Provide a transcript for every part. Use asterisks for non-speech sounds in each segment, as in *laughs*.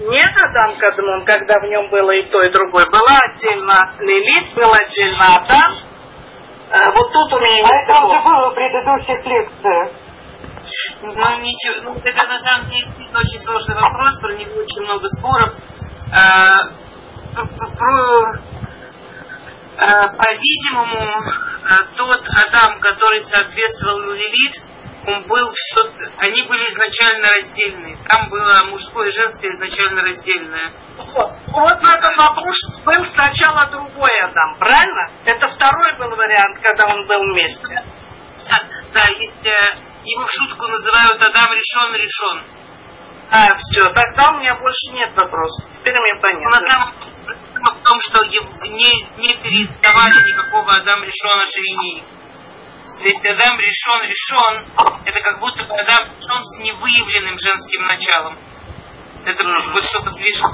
Нет Адам Кадмон, когда в нем было и то, и другое. Была отдельно Лилит, был отдельно Адам. А, вот тут у меня а это уже было в предыдущих лекциях. Ну, ничего, ну, это на самом деле очень сложный вопрос, про него очень много споров. А, про, про, а, по-видимому, а, тот Адам, который соответствовал Лилит, он был все, они были изначально раздельные. Там было мужское и женское изначально раздельное. Вот, вот в этом вопросе был сначала другой Адам, правильно? Это второй был вариант, когда он был вместе. Да, э, его в шутку называют Адам решен, решен. А, все, тогда у меня больше нет вопросов. Теперь мне понятно. На самом в том, что не, не передавали никакого Адам решена ширини. Ведь Адам решен, решен, это как будто бы Адам решен с невыявленным женским началом. Это будет что-то слишком.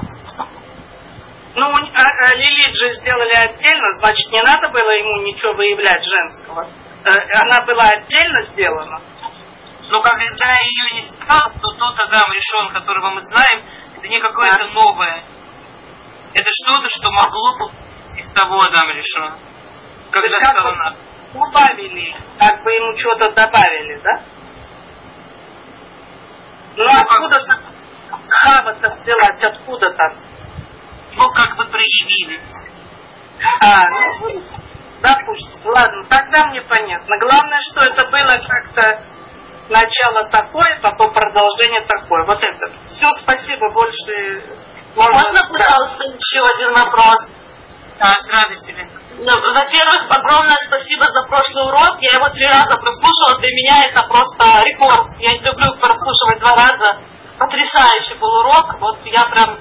Ну, а, а Лилит же сделали отдельно, значит, не надо было ему ничего выявлять женского. Э, она была отдельно сделана. Но когда ее не стало, то тот Адам решен, которого мы знаем, это не какое-то да. новое. Это что-то, что могло бы из того Адам решен. Когда стало надо убавили, как бы ему что-то добавили, да? Ну, ну откуда-то хава-то взялась, откуда-то? Ну, как бы проявили. А, ну, допустим, ладно, тогда мне понятно. Главное, что это было как-то начало такое, потом продолжение такое. Вот это. Все, спасибо, больше... Можно, Можно пожалуйста, еще один вопрос? Да, с радостью, во-первых, огромное спасибо за прошлый урок. Я его три раза прослушала. Для меня это просто рекорд. Я не люблю прослушивать два раза. Потрясающий был урок. Вот я прям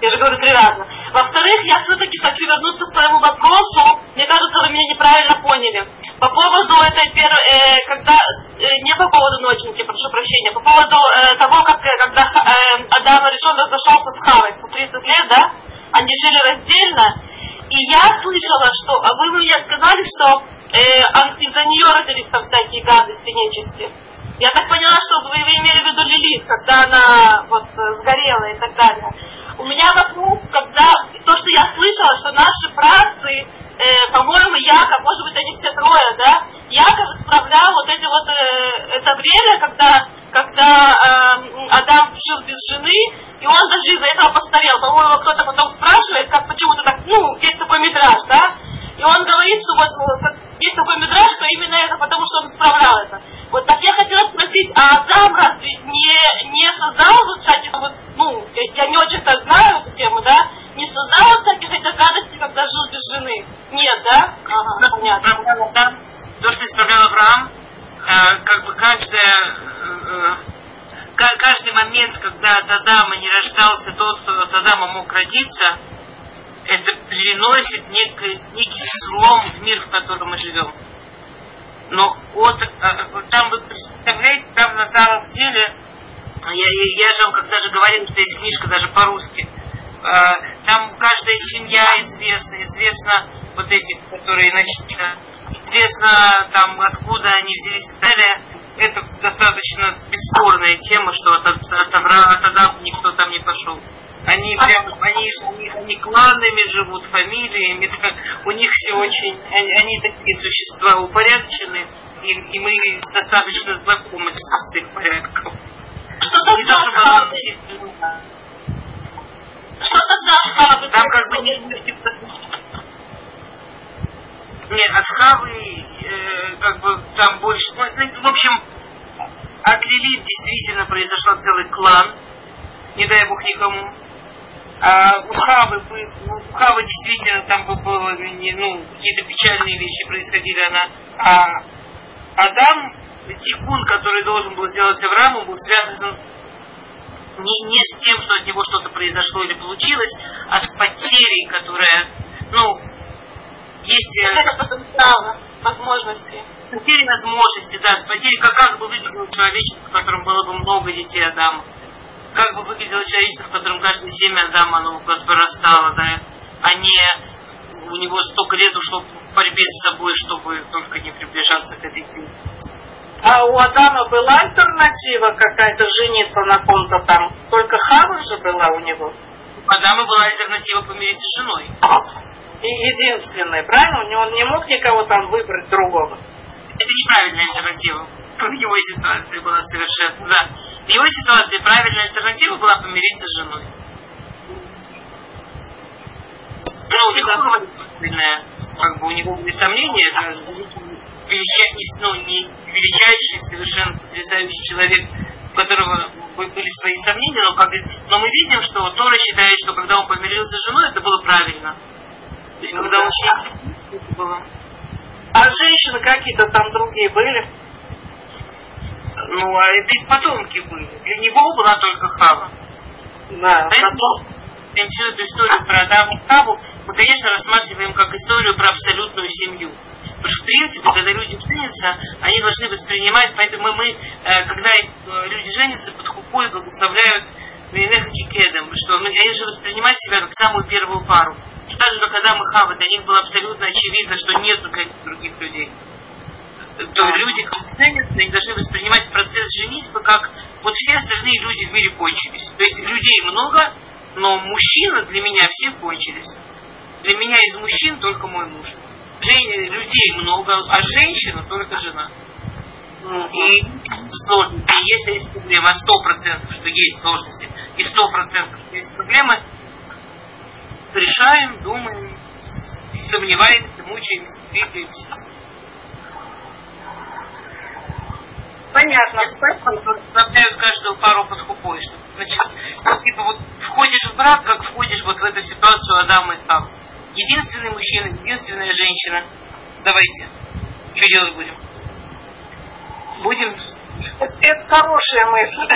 я же говорю три раза. Во-вторых, я все-таки хочу вернуться к своему вопросу. Мне кажется, вы меня неправильно поняли. По поводу этой первой, э, когда, э, не по поводу ночники, прошу прощения, по поводу э, того, как э, когда э, Адам решил разошелся с Хавой, 30 лет, да, они жили раздельно, и я слышала, что а вы мне сказали, что э, из-за нее родились там всякие гадости, нечисти. Я так поняла, что вы, вы имели в виду Лилит, когда она вот сгорела и так далее. У меня вопрос, когда то, что я слышала, что наши працы, э, по-моему, Яков, может быть, они все трое, да, Яков исправлял вот эти вот, э, это время, когда, когда э, Адам жил без жены, и он даже из-за этого постарел. По-моему, кто-то потом спрашивает, как почему-то так, ну, есть такой мидраж, да? И он говорит, что вот как, есть такой мидраж, что именно это потому, что он исправлял это. Вот так я хотела спросить, а Адам разве не, не создал вот всяких вот, ну, я, я не очень-то знаю эту тему, да? Не создал вот всяких этих гадостей, когда жил без жены? Нет, да? Ага, понятно. То, что исправлял Авраам, как бы каждая э, э каждый момент, когда от Адама не рождался тот, кто от Адама мог родиться, это приносит некий, некий слом в мир, в котором мы живем. Но вот э, там вы представляете, там на самом деле, я, я же вам когда же говорил, что есть книжка даже по-русски, э, там каждая семья известна, известно вот эти, которые значит, известно там откуда они взялись и так далее это достаточно бесспорная тема, что от, от, от, от Адама никто там не пошел. Они прям, они, они, они кланами живут, фамилиями, у них все очень, они, они такие существа упорядоченные, и, и мы достаточно знакомы с, их порядком. Что-то не то, чтобы Что-то с Там как бы нет, от Хавы, э, как бы там больше. Ну, ну, в общем, от Лилит действительно произошел целый клан. Не дай бог никому. А у Хавы, у Хавы действительно там было, ну, какие-то печальные вещи происходили. Она, а Адам, Тикун, который должен был сделать Аврааму, был связан не, не с тем, что от него что-то произошло или получилось, а с потерей, которая, ну, есть... Э, это потенциала, возможности. Потери возможности, да, с потерей, как, как бы выглядело человечество, в котором было бы много детей Адама. Как бы выглядело человечество, в котором каждое семя Адама, оно как бы растало, да, а не у него столько лет ушло в борьбе с собой, чтобы только не приближаться к этой теме. А у Адама была альтернатива какая-то жениться на ком-то там? Только Хава же была у него? У Адама была альтернатива помириться с женой. И единственная, правильно? Он не мог никого там выбрать другого. Это неправильная альтернатива. В его ситуации была совершенно, да. В его ситуации правильная альтернатива была помириться с женой. Ну, у него правильная, как бы у него были сомнения, это величайший, ну, не величайший, совершенно потрясающий человек, у которого были свои сомнения, но, как, но мы видим, что Тора считает, что когда он помирился с женой, это было правильно. То есть, когда он это было... А женщины какие-то там другие были? Ну, а это их потомки были. Для него была только Хава. Да. Поэтому всю эту историю про Адама и Хаву мы, конечно, рассматриваем как историю про абсолютную семью. Потому что, в принципе, когда люди женятся, они должны воспринимать, поэтому мы, э, когда э, люди женятся, под хупой благословляют Минеха Кедом, что они же воспринимают себя как самую первую пару. Что так же, как Адам и Хава, для них было абсолютно очевидно, что нет других людей то люди, женятся, они должны воспринимать процесс женитьбы как вот все остальные люди в мире кончились. То есть людей много, но мужчина для меня все кончились. Для меня из мужчин только мой муж. Жен... Людей много, а женщина только жена. И сложности, если есть проблема, сто процентов, что есть сложности, и сто процентов, что есть проблемы, решаем, думаем, сомневаемся, мучаемся, двигаемся. Понятно, спасибо. Заставляют каждую пару под хупой, что значит, типа вот входишь в брак, как входишь вот в эту ситуацию Адама и Хава. Единственный мужчина, единственная женщина. Давайте. Что делать будем? Будем? Это хорошая мысль.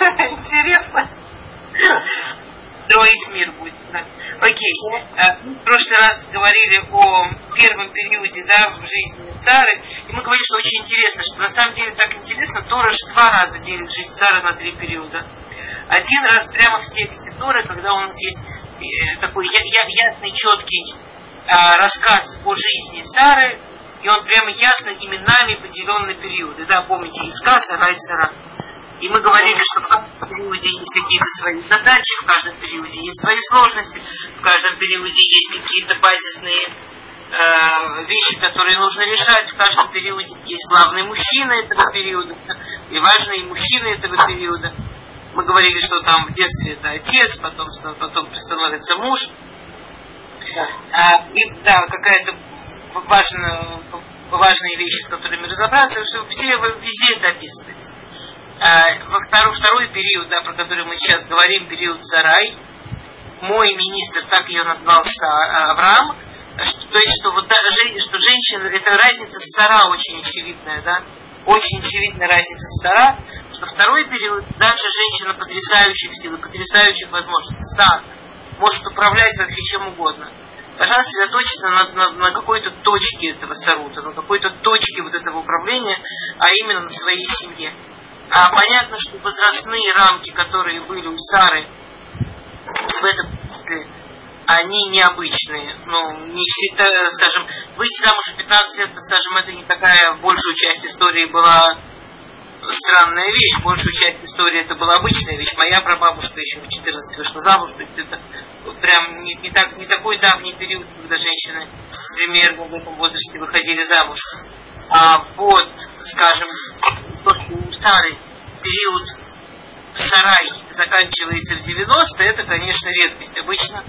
*laughs* Интересно строить мир будет. Да. Окей. Э, в прошлый раз говорили о первом периоде да, в жизни Цары, и мы говорили, что очень интересно, что на самом деле так интересно, Тора же два раза делит жизнь Цары на три периода. Один раз прямо в тексте Торы, когда у нас есть э, такой ясный, четкий э, рассказ о жизни Сары, и он прямо ясно именами поделен на периоды. Да, помните, и Сара. И мы говорили, что в каждом периоде есть какие-то свои задачи, в каждом периоде есть свои сложности, в каждом периоде есть какие-то базисные э, вещи, которые нужно решать. В каждом периоде есть главный мужчина этого периода и важные мужчины этого периода. Мы говорили, что там в детстве это отец, потом, потом становится муж. Да. А, и да, какая-то важная, важные вещи, с которыми разобраться, что все везде это описывается. Во второй, второй период, да, про который мы сейчас говорим, период Сарай, мой министр, так ее назвал Авраам, что, то есть, что, вот, да, что женщина, это разница с Сара очень очевидная, да, очень очевидная разница с Сара, что второй период, дальше женщина потрясающих сил, потрясающих возможностей, стан, может управлять вообще чем угодно. Должна сосредоточиться на, на, на какой-то точке этого сарута, на какой-то точке вот этого управления, а именно на своей семье. А понятно, что возрастные рамки, которые были у Сары в этом они необычные. Ну, не всегда, скажем, выйти замуж в 15 лет, скажем, это не такая большую часть истории была странная вещь. Большую часть истории это была обычная вещь. Моя прабабушка еще в 14 вышла замуж. То есть это прям не, не, так, не такой давний период, когда женщины примерно в этом возрасте выходили замуж. А вот, скажем, старый период сарай заканчивается в 90 это, конечно, редкость. Обычно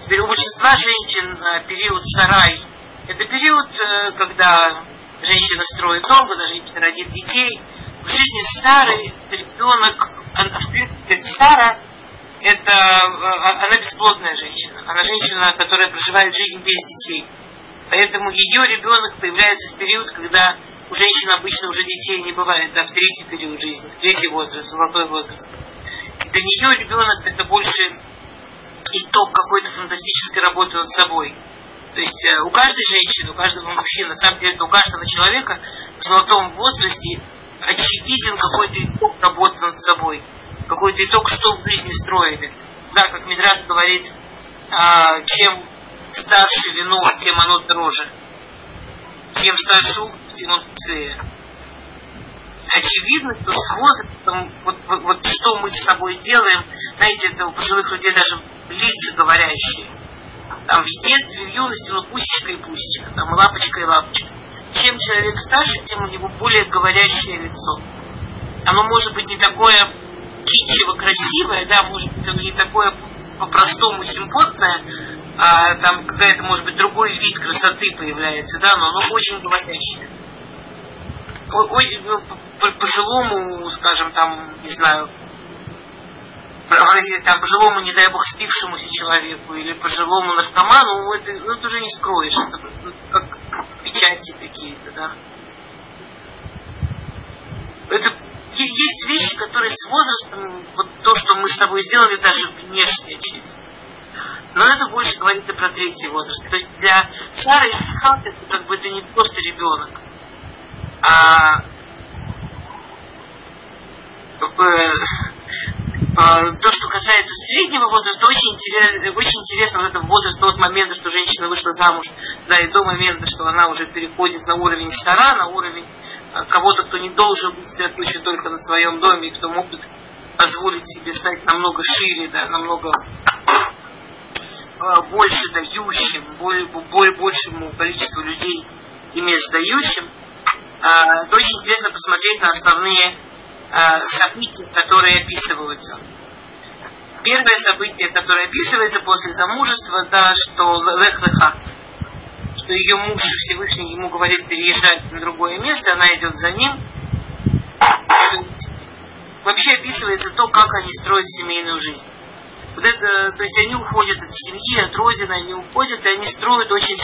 теперь у большинства женщин э, период сарай это период, э, когда женщина строит дом, когда женщина родит детей. В жизни Сары ребенок, в принципе, Сара это э, она бесплодная женщина. Она женщина, которая проживает жизнь без детей. Поэтому ее ребенок появляется в период, когда у женщин обычно уже детей не бывает, да, в третий период жизни, в третий возраст, золотой возраст. Для нее ребенок это больше итог какой-то фантастической работы над собой. То есть э, у каждой женщины, у каждого мужчины, на самом деле у каждого человека в золотом возрасте очевиден какой-то итог работы над собой, какой-то итог, что в жизни строили. Да, как Мидраш говорит, а, чем старше вино, тем оно дороже. Чем старше тем он быстрее. очевидно, что с возрастом, вот, вот, вот что мы с собой делаем, знаете, это у пожилых людей даже лица говорящие. Там в детстве, в юности, ну, пусечка и пусечка, там, и лапочка и лапочка. Чем человек старше, тем у него более говорящее лицо. Оно может быть не такое китчево красивое, да, может быть, оно не такое по-простому симпотное, а там какая-то, может быть, другой вид красоты появляется, да, но оно очень говорящее. Ой, ну, пожилому, скажем, там, не знаю, там, пожилому, не дай бог, спившемуся человеку или пожилому наркоману, ну, это, ну, это уже не скроешь. Это ну, как печати какие-то, да. Это есть вещи, которые с возрастом, вот то, что мы с собой сделали, даже внешне очевидно. Но это больше говорит и про третий возраст. То есть для Сары Ицхак это как бы это не просто ребенок, а то, что касается среднего возраста, очень интересно, очень интересно вот этот возраст от момента, что женщина вышла замуж, да, и до момента, что она уже переходит на уровень стара, на уровень а, кого-то, кто не должен быть сосредоточен только на своем доме, и кто может позволить себе стать намного шире, да, намного а, больше дающим, более, большему количеству людей и мест дающим, а, это очень интересно посмотреть на основные а, события, которые описываются. Первое событие, которое описывается после замужества, да, что лех леха, что ее муж Всевышний ему говорит переезжать на другое место, она идет за ним. Вообще описывается то, как они строят семейную жизнь. Вот это, то есть они уходят от семьи, от родины, они уходят, и они строят очень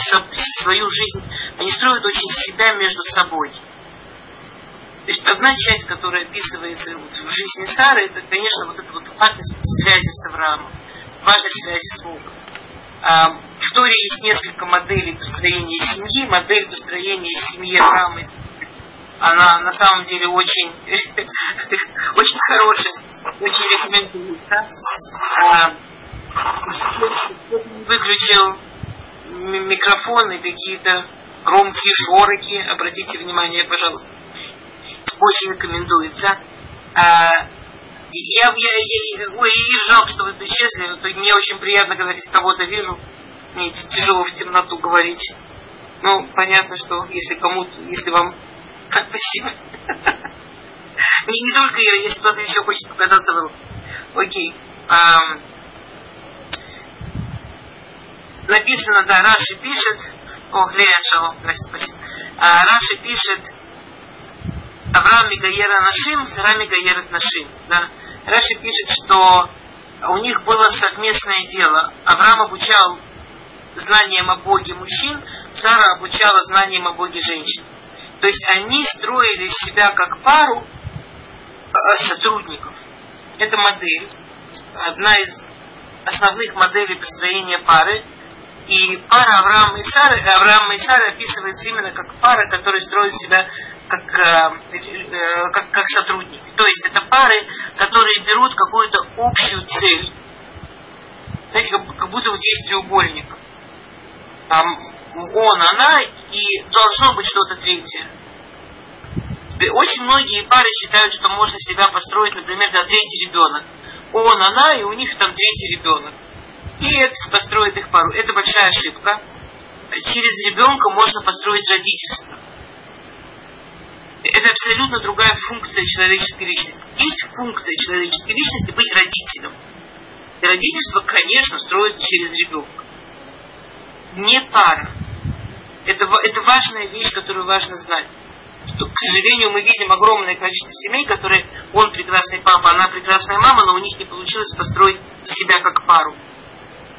свою жизнь, они строят очень себя между собой. То есть одна часть, которая описывается в жизни Сары, это, конечно, вот эта вот важность связи с Авраамом, важность связи с Богом. А, в Торе есть несколько моделей построения семьи. Модель построения семьи Авраама она на самом деле очень, *laughs* очень хорошая, очень рекомендуется. А, выключил микрофон и какие-то громкие шорохи. Обратите внимание, пожалуйста очень рекомендуется. А, я, я, я, ой, и жалко, что вы исчезли. Мне очень приятно, когда я кого-то вижу. Мне тяжело в темноту говорить. Ну, понятно, что если кому-то, если вам... Как спасибо. Не, не только ее, если кто-то еще хочет показаться был. Окей. А, написано, да, Раши пишет. О, Лея Шалом, спасибо. А, Раши пишет, Авраам Мигаера Нашим, Сара Мигаера Нашим. Да? Раши пишет, что у них было совместное дело. Авраам обучал знаниям о Боге мужчин, Сара обучала знаниям о Боге женщин. То есть они строили себя как пару э, сотрудников. Это модель, одна из основных моделей построения пары. И пара Авраама и Сары, Авраама и Сары описывается именно как пара, которая строит себя как, э, э, как, как сотрудники. То есть это пары, которые берут какую-то общую цель. Знаете, как будто вот есть треугольник. Там он, она, и должно быть что-то третье. Очень многие пары считают, что можно себя построить, например, на третий ребенок. Он, она, и у них там третий ребенок. И это построит их пару. Это большая ошибка. Через ребенка можно построить родительство это абсолютно другая функция человеческой личности. Есть функция человеческой личности быть родителем. И родительство, конечно, строится через ребенка. Не пара. Это, это важная вещь, которую важно знать. Что, к сожалению, мы видим огромное количество семей, которые он прекрасный папа, она прекрасная мама, но у них не получилось построить себя как пару.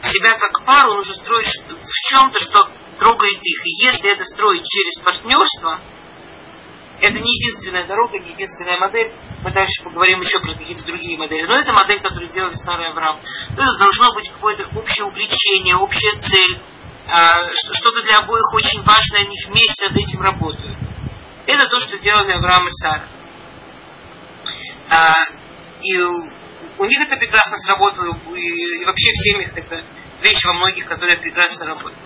Себя как пару нужно строить в чем-то, что трогает их. И если это строить через партнерство, это не единственная дорога, не единственная модель. Мы дальше поговорим еще про какие-то другие модели. Но это модель, которую сделали старый Авраам. Это должно быть какое-то общее увлечение, общая цель. А, что-то для обоих очень важное, они вместе над этим работают. Это то, что делали Авраам и Сара. А, и у них это прекрасно сработало, и вообще в семьях это вещь во многих, которая прекрасно работает.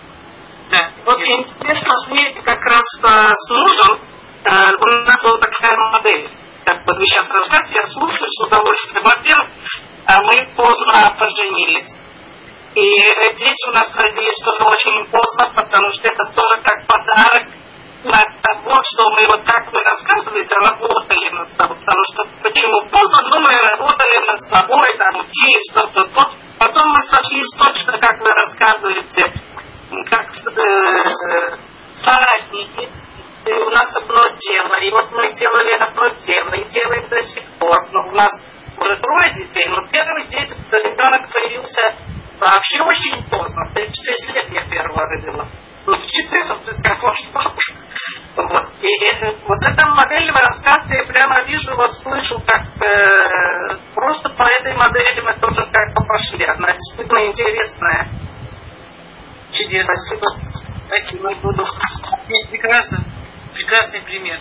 Да. Вот интересно, мы как раз а, с мужем Э, у нас была такая модель. как вот вы сейчас рассказываете, я слушаю с удовольствием. Во-первых, а мы поздно поженились. И дети у нас родились тоже очень поздно, потому что это тоже как подарок на того, что мы вот как вы рассказываете, работали над собой. Потому что почему поздно, ну мы работали над собой, там учились, что-то, то. Потом мы сошлись точно, как вы рассказываете, как э, соратники. И у нас одно дело. И вот мы делали одно дело, и делаем до сих пор. Но у нас уже трое детей, но первый дети, ребенок появился вообще очень поздно. В 36 лет я первого родила. Ну, в 14, как ваш папа. Вот. И вот эта модель вы рассказываете, я прямо вижу, вот слышу, как э, просто по этой модели мы тоже как бы пошли. Она действительно интересная. Чудесно. Спасибо. Спасибо. Буду. Прекрасно. Прекрасный пример.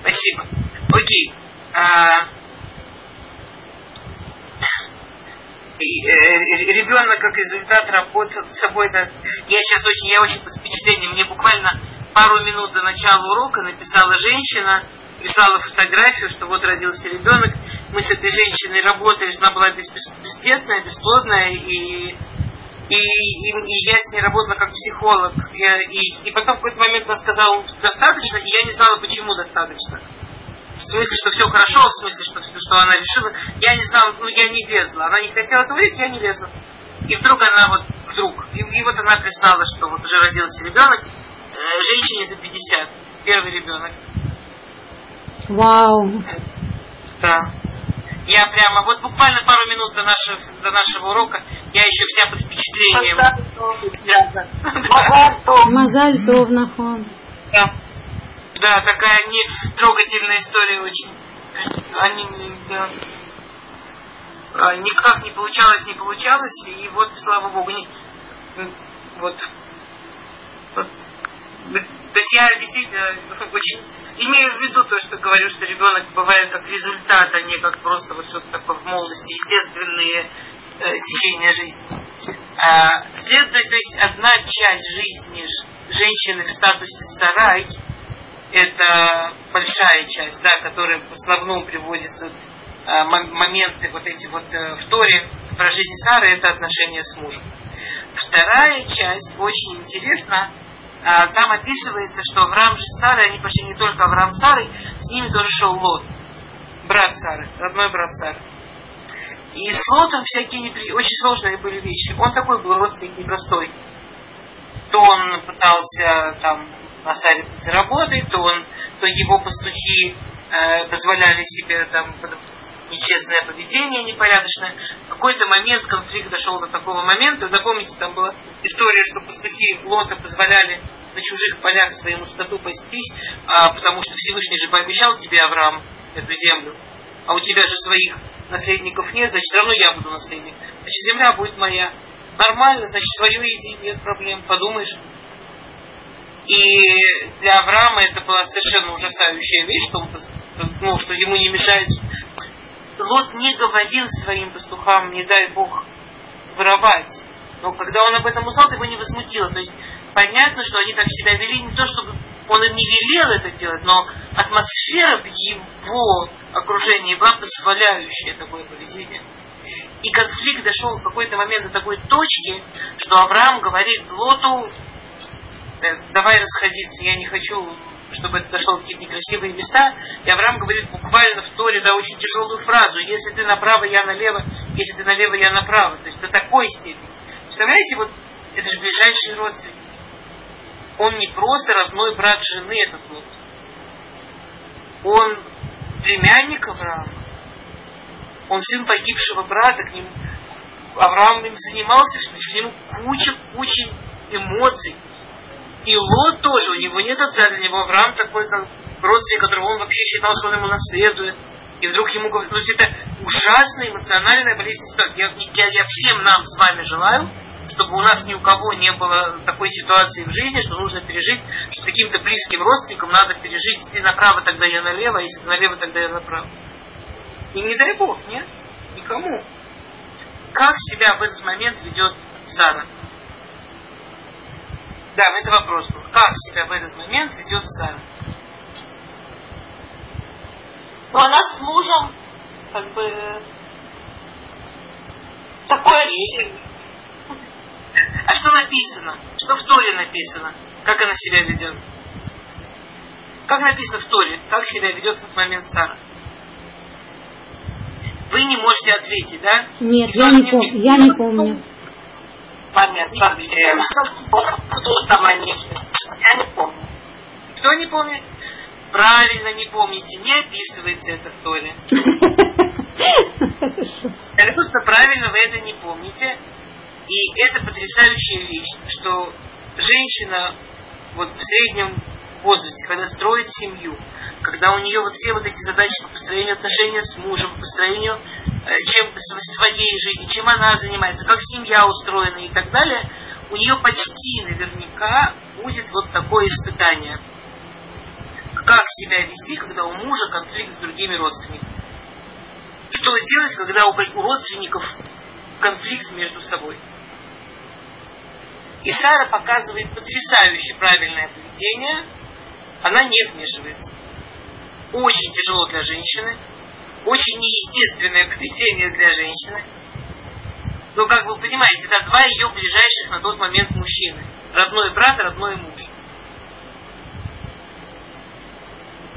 Спасибо. Окей. А, Э, ребенок как результат работы с собой, да, я сейчас очень, я очень под впечатлением, мне буквально пару минут до начала урока написала женщина, прислала фотографию, что вот родился ребенок, мы с этой женщиной работали, она была бездетная, бесплодная, и, и, и, и я с ней работала как психолог. Я, и, и потом в какой-то момент она сказала, достаточно, и я не знала, почему достаточно в смысле, что все хорошо, в смысле, что, что она решила. Я не знала, ну я не лезла. Она не хотела говорить, я не лезла. И вдруг она вот, вдруг, и, и вот она прислала, что вот уже родился ребенок, э, женщине за 50, первый ребенок. Вау. Да. Я прямо, вот буквально пару минут до нашего, до нашего урока, я еще вся под впечатлением. Мазаль Тов, Нахон. Да. Да, такая не трогательная история очень. Они не, да, а, никак не получалось, не получалось, и вот, слава богу, не, вот, вот. То есть я действительно *laughs* очень имею в виду то, что говорю, что ребенок бывает как результат, а не как просто вот что-то такое в молодости, естественные э, течения жизни. А, следует, то есть одна часть жизни женщины в статусе сарай – это большая часть, да, которая в основном приводится э, моменты вот эти вот э, в Торе про жизнь Сары, это отношения с мужем. Вторая часть очень интересна. Э, там описывается, что Авраам же с Сарой, они пошли не только Авраам с Сарой, с ними тоже шел Лот, брат Сары, родной брат Сары. И с Лотом всякие непри... очень сложные были вещи. Он такой был родственник непростой. То он пытался там на Саре заработает, то, он, то его пастухи э, позволяли себе там нечестное поведение, непорядочное. В какой-то момент конфликт дошел до такого момента. Вы помните, там была история, что пастухи Лота позволяли на чужих полях своему скоту пастись, а, потому что Всевышний же пообещал тебе, Авраам, эту землю, а у тебя же своих наследников нет, значит, равно я буду наследник. Значит, земля будет моя. Нормально, значит, свое иди, нет проблем, подумаешь. И для Авраама это была совершенно ужасающая вещь, что, он, ну, что ему не мешает. Лот не говорил своим пастухам, не дай Бог, воровать. Но когда он об этом узнал, его не возмутило. То есть понятно, что они так себя вели, не то чтобы он им не велел это делать, но атмосфера в его окружении была позволяющая такое поведение. И конфликт дошел в какой-то момент до такой точки, что Авраам говорит Лоту, давай расходиться, я не хочу, чтобы это дошло в какие-то некрасивые места. И Авраам говорит буквально в Торе, да, очень тяжелую фразу, если ты направо, я налево, если ты налево, я направо. То есть до такой степени. Представляете, вот это же ближайший родственник. Он не просто родной брат жены, этот вот. Он племянник Авраама. Он сын погибшего брата, к нему Авраам им занимался, к нему куча-куча эмоций. И Лот тоже, у него нет отца, для него Авраам такой как родственник, которого он вообще считал, что он ему наследует. И вдруг ему говорят, есть это ужасная эмоциональная болезненная ситуация. Я, я, я всем нам с вами желаю, чтобы у нас ни у кого не было такой ситуации в жизни, что нужно пережить, что каким-то близким родственникам надо пережить, если ты направо, тогда я налево, а если налево, тогда я направо. И не дай Бог, нет? Никому. Как себя в этот момент ведет Сара? Да, это вопрос был. Как себя в этот момент ведет Сара? Но она с мужем, как бы, такое ощущение. А что написано? Что в Торе написано? Как она себя ведет? Как написано в Торе? Как себя ведет в этот момент Сара? Вы не можете ответить, да? Нет, я не, пом- я не помню. Момент вообще. Кто там они? Я не помню. Кто не помнит? Правильно не помните, не описывается это в Торе. Просто правильно вы это не помните. И это потрясающая вещь, что женщина вот в среднем возрасте, когда строит семью, когда у нее вот все вот эти задачи по построению отношений с мужем, по построению чем, своей жизни, чем она занимается, как семья устроена и так далее, у нее почти наверняка будет вот такое испытание. Как себя вести, когда у мужа конфликт с другими родственниками? Что делать, когда у родственников конфликт между собой? И Сара показывает потрясающе правильное поведение. Она не вмешивается. Очень тяжело для женщины. Очень неестественное поведение для женщины. Но, как вы понимаете, это два ее ближайших на тот момент мужчины. Родной брат, родной муж.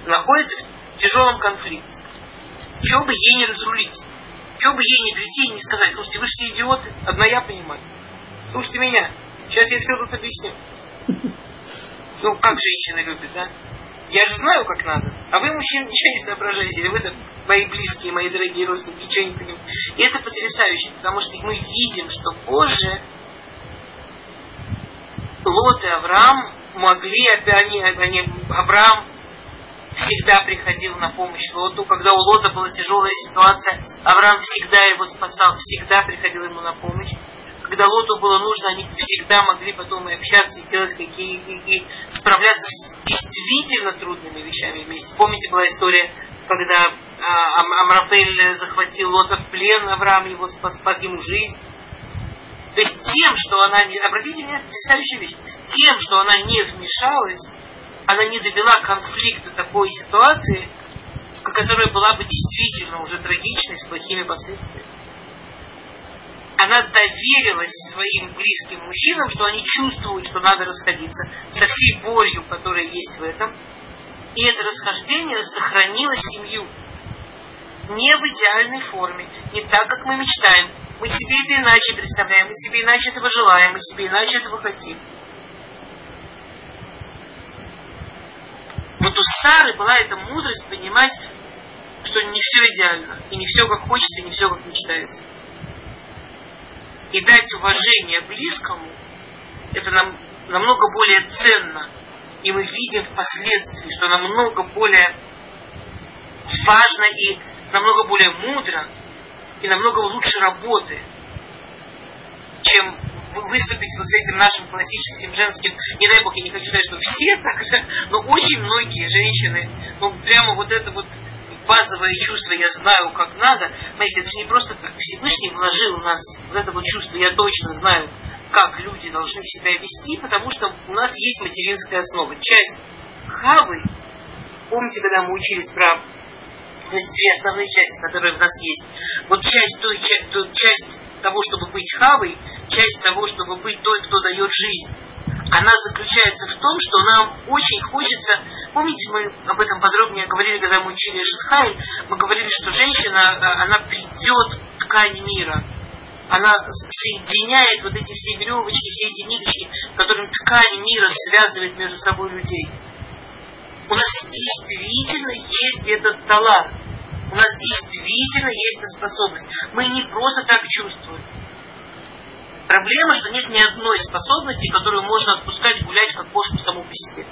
Находится в тяжелом конфликте. Чего бы ей не разрулить? Чего бы ей не прийти и не сказать, слушайте, вы же все идиоты, одна я понимаю. Слушайте меня, Сейчас я все тут объясню. *laughs* Ну, как женщины любят, да? Я же знаю, как надо. А вы, мужчины, ничего не соображаете. Вы-то мои близкие, мои дорогие родственники, ничего не понимаете. И это потрясающе, потому что мы видим, что позже Лот и Авраам могли, они, они, Авраам всегда приходил на помощь Лоту. Когда у Лота была тяжелая ситуация, Авраам всегда его спасал, всегда приходил ему на помощь когда Лоту было нужно, они всегда могли потом и общаться, и делать какие и, и справляться с действительно трудными вещами вместе. Помните, была история, когда а, Амрафель захватил Лота в плен, Авраам его спас, спас ему жизнь. То есть тем, что она не... Обратите внимание, потрясающая вещь. Тем, что она не вмешалась, она не довела конфликт до такой ситуации, которая была бы действительно уже трагичной, с плохими последствиями она доверилась своим близким мужчинам, что они чувствуют, что надо расходиться, со всей болью, которая есть в этом. И это расхождение сохранило семью. Не в идеальной форме, не так, как мы мечтаем. Мы себе это иначе представляем, мы себе иначе этого желаем, мы себе иначе этого хотим. Вот у Сары была эта мудрость понимать, что не все идеально, и не все как хочется, и не все как мечтается и дать уважение близкому, это нам намного более ценно. И мы видим впоследствии, что намного более важно и намного более мудро, и намного лучше работает, чем выступить вот с этим нашим классическим женским, не дай бог, я не хочу сказать, что все так же, но очень многие женщины, ну прямо вот это вот базовое чувство «я знаю, как надо», знаете, это же не просто так. Всевышний вложил в нас вот это вот чувство «я точно знаю, как люди должны себя вести», потому что у нас есть материнская основа. Часть хавы, помните, когда мы учились про две основные части, которые в нас есть. Вот часть той, часть того, чтобы быть хавой, часть того, чтобы быть той, кто дает жизнь она заключается в том, что нам очень хочется, помните, мы об этом подробнее говорили, когда мы учили Шатхай, мы говорили, что женщина, э, она придет к ткани мира, она соединяет вот эти все веревочки, все эти ниточки, которыми ткань мира связывает между собой людей. У нас действительно есть этот талант. У нас действительно есть эта способность. Мы не просто так чувствуем. Проблема, что нет ни одной способности, которую можно отпускать гулять как кошку саму по себе.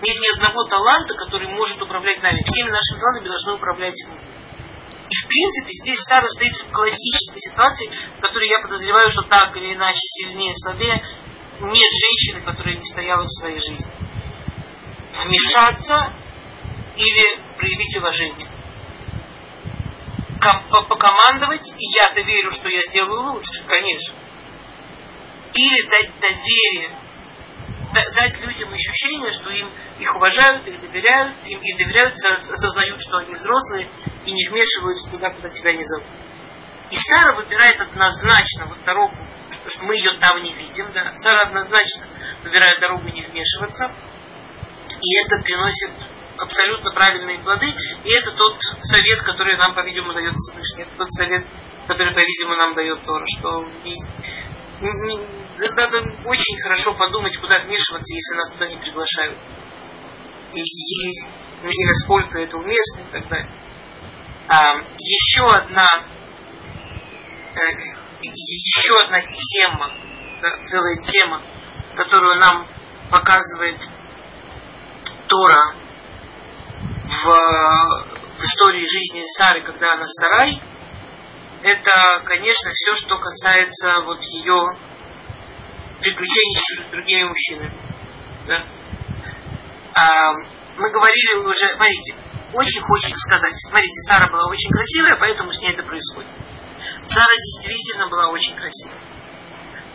Нет ни одного таланта, который может управлять нами. Всеми нашими талантами должны управлять мы. И в принципе здесь Сара стоит в классической ситуации, в которой я подозреваю, что так или иначе сильнее, слабее, нет женщины, которая не стояла в своей жизни. Вмешаться или проявить уважение. Ком- покомандовать, и я-то верю, что я сделаю лучше, конечно или дать доверие дать людям ощущение, что им их уважают, их доверяют, им, им доверяют, осознают, что они взрослые и не вмешиваются туда, куда тебя не зовут. И Сара выбирает однозначно вот дорогу, что мы ее там не видим, да. Сара однозначно выбирает дорогу не вмешиваться. И это приносит абсолютно правильные плоды. И это тот совет, который нам, по-видимому, дает Всевышний. Это тот совет, который, по-видимому, нам дает Тора, что надо очень хорошо подумать, куда вмешиваться, если нас туда не приглашают. И, и, и насколько это уместно и так далее. А, еще одна э, еще одна тема, целая тема, которую нам показывает Тора в, в истории жизни Сары, когда она сарай, это, конечно, все, что касается вот ее приключений с другими мужчинами. Да? А, мы говорили уже, смотрите, очень хочется сказать, смотрите, Сара была очень красивая, поэтому с ней это происходит. Сара действительно была очень красивой.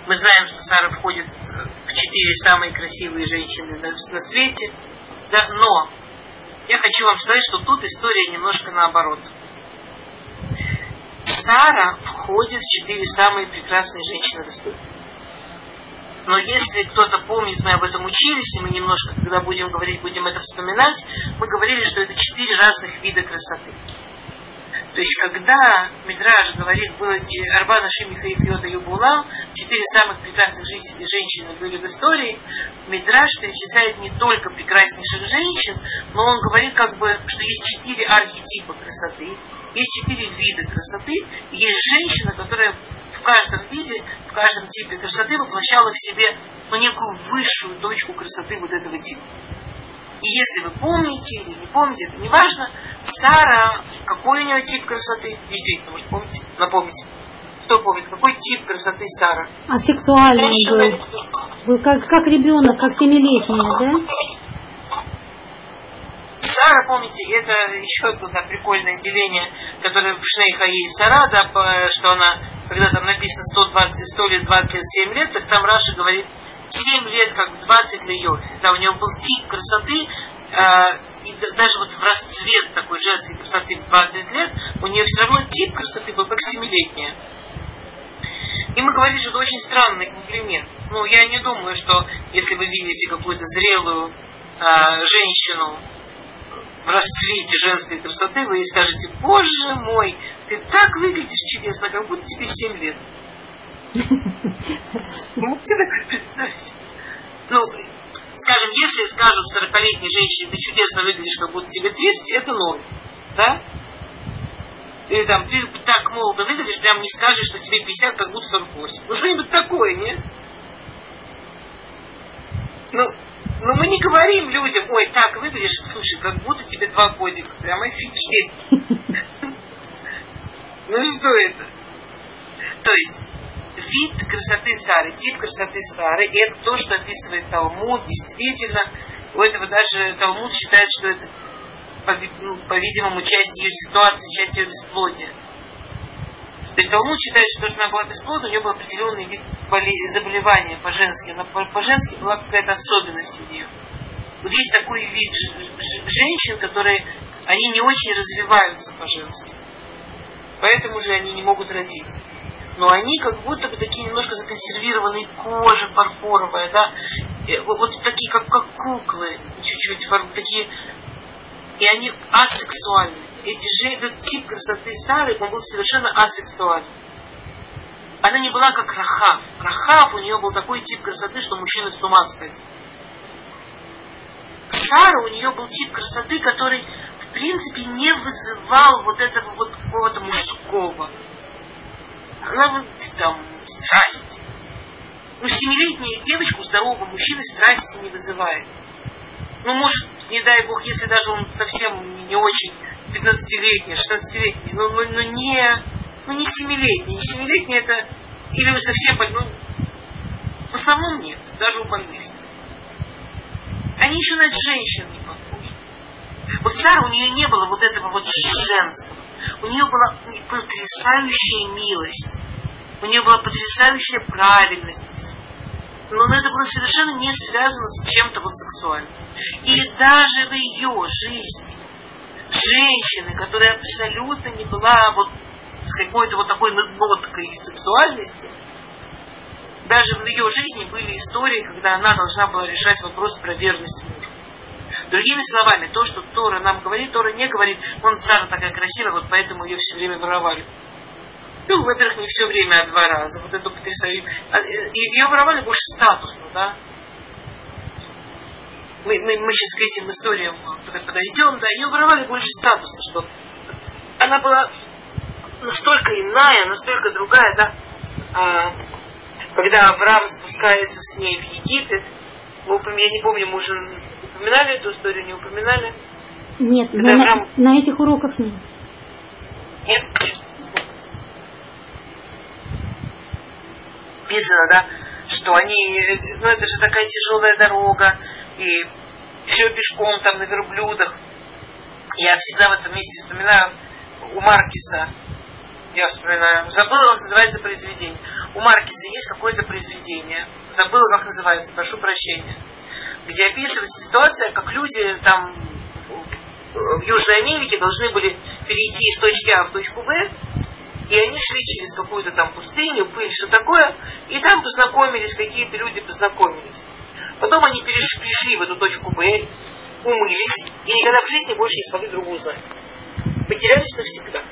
Мы знаем, что Сара входит в четыре самые красивые женщины на, на свете. Да, но я хочу вам сказать, что тут история немножко наоборот. Сара входит в четыре самые прекрасные женщины истории. Но если кто-то помнит, мы об этом учились, и мы немножко, когда будем говорить, будем это вспоминать, мы говорили, что это четыре разных вида красоты. То есть, когда Мидраж говорит, было Арбана Шимиха и Фьода Юбулам, четыре самых прекрасных женщины были в истории, Мидраж перечисляет не только прекраснейших женщин, но он говорит, как бы, что есть четыре архетипа красоты, есть четыре вида красоты, есть женщина, которая в каждом виде, в каждом типе красоты воплощала в себе ну, некую высшую точку красоты вот этого типа. И если вы помните или не помните, это не важно, Сара, какой у нее тип красоты? Действительно, может помните? Напомните. Кто помнит, какой тип красоты Сара? Асексуальный был. Был как, как ребенок, как семилетняя, да? Сара, помните, это еще одно прикольное деление, которое в Шнейха есть Сара, да, что она, когда там написано 120, 100 лет, 20 лет, 7 лет, так там Раша говорит 7 лет, как 20 лет. Да, у него был тип красоты, э, и даже вот в расцвет такой женской красоты в 20 лет, у нее все равно тип красоты был как 7-летняя. И мы говорили, что это очень странный комплимент. Ну, я не думаю, что если вы видите какую-то зрелую э, женщину в расцвете женской красоты, вы ей скажете, боже мой, ты так выглядишь чудесно, как будто тебе 7 лет. *laughs* Представить? Ну, скажем, если скажут 40-летней женщине, ты чудесно выглядишь, как будто тебе 30, это норм. Да? Или там, ты так молодо выглядишь, прям не скажешь, что тебе 50, как будто 48. Ну, что-нибудь такое, нет? Ну, но мы не говорим людям, ой, так выглядишь, слушай, как будто тебе два годика. Прямо офигеть. *laughs* Ну что это? То есть, вид красоты Сары, тип красоты Сары, и это то, что описывает Талмуд, действительно, у этого даже Талмуд считает, что это, ну, по-видимому, часть ее ситуации, часть ее бесплодия. То есть Талмуд считает, что то, что она была бесплодна, у нее был определенный вид заболевания по-женски. Она по-женски была какая-то особенность у нее. Вот есть такой вид женщин, которые, они не очень развиваются по-женски. Поэтому же они не могут родить но они как будто бы такие немножко законсервированные, кожа фарфоровая, да, вот, такие как, как куклы, чуть-чуть такие, и они асексуальны. Эти же, этот тип красоты Сары, он был совершенно асексуальный. Она не была как Рахав. Рахав, у нее был такой тип красоты, что мужчины с ума сходят. Сара, у нее был тип красоты, который, в принципе, не вызывал вот этого вот какого-то мужского она вот там страсть. Ну, семилетняя девочка у здорового мужчины страсти не вызывает. Ну, может, не дай бог, если даже он совсем не очень 15-летний, 16-летний, но, но, но не, ну, не семилетний. Не семилетний это или вы совсем больной. Ну, в основном нет, даже у больных. Они еще на женщин не похожи. Вот Сара, у нее не было вот этого вот женского. У нее была потрясающая милость. У нее была потрясающая правильность. но это было совершенно не связано с чем-то вот сексуальным. И даже в ее жизни женщины, которая абсолютно не была вот с какой-то вот такой ноткой сексуальности, даже в ее жизни были истории, когда она должна была решать вопрос про верность мужу. Другими словами, то, что Тора нам говорит, Тора не говорит, он царь такая красивая, вот поэтому ее все время воровали. Ну, во-первых, не все время, а два раза. Вот это потрясающе. А, ее воровали больше статусно, да? Мы, мы, мы сейчас к этим историям подойдем, да, ее воровали больше статусно, что она была настолько иная, настолько другая, да, а, когда Авраам спускается с ней в Египет, мы, я не помню, мы уже упоминали эту историю, не упоминали? Нет, на, Авраам... на этих уроках нет. Нет? Написано, да, что они, ну это же такая тяжелая дорога, и все пешком там на верблюдах. Я всегда в этом месте вспоминаю у Маркиса, я вспоминаю, забыла, как называется произведение. У Маркиса есть какое-то произведение, забыла, как называется, прошу прощения, где описывается ситуация, как люди там в Южной Америке должны были перейти из точки А в точку Б, и они шли через какую-то там пустыню, пыль, все такое, и там познакомились, какие-то люди познакомились. Потом они перешли, пришли в эту точку Б, умылись, и никогда в жизни больше не смогли друг узнать. Потерялись навсегда.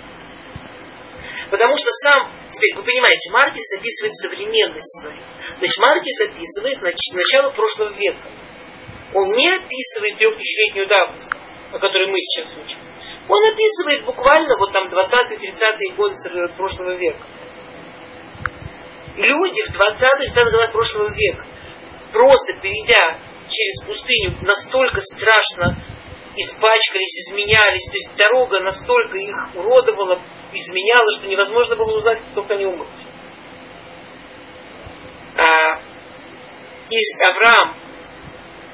Потому что сам, теперь вы понимаете, Маркис описывает современность свою. Значит, Маркис описывает нач- начало прошлого века. Он не описывает трехтысячелетнюю давность, о которой мы сейчас учим. Он описывает буквально вот там 20-30-е годы прошлого века. Люди в 20-30-х годах прошлого века, просто перейдя через пустыню, настолько страшно испачкались, изменялись, то есть дорога настолько их уродовала, изменяла, что невозможно было узнать, только они умрут. А, и Авраам,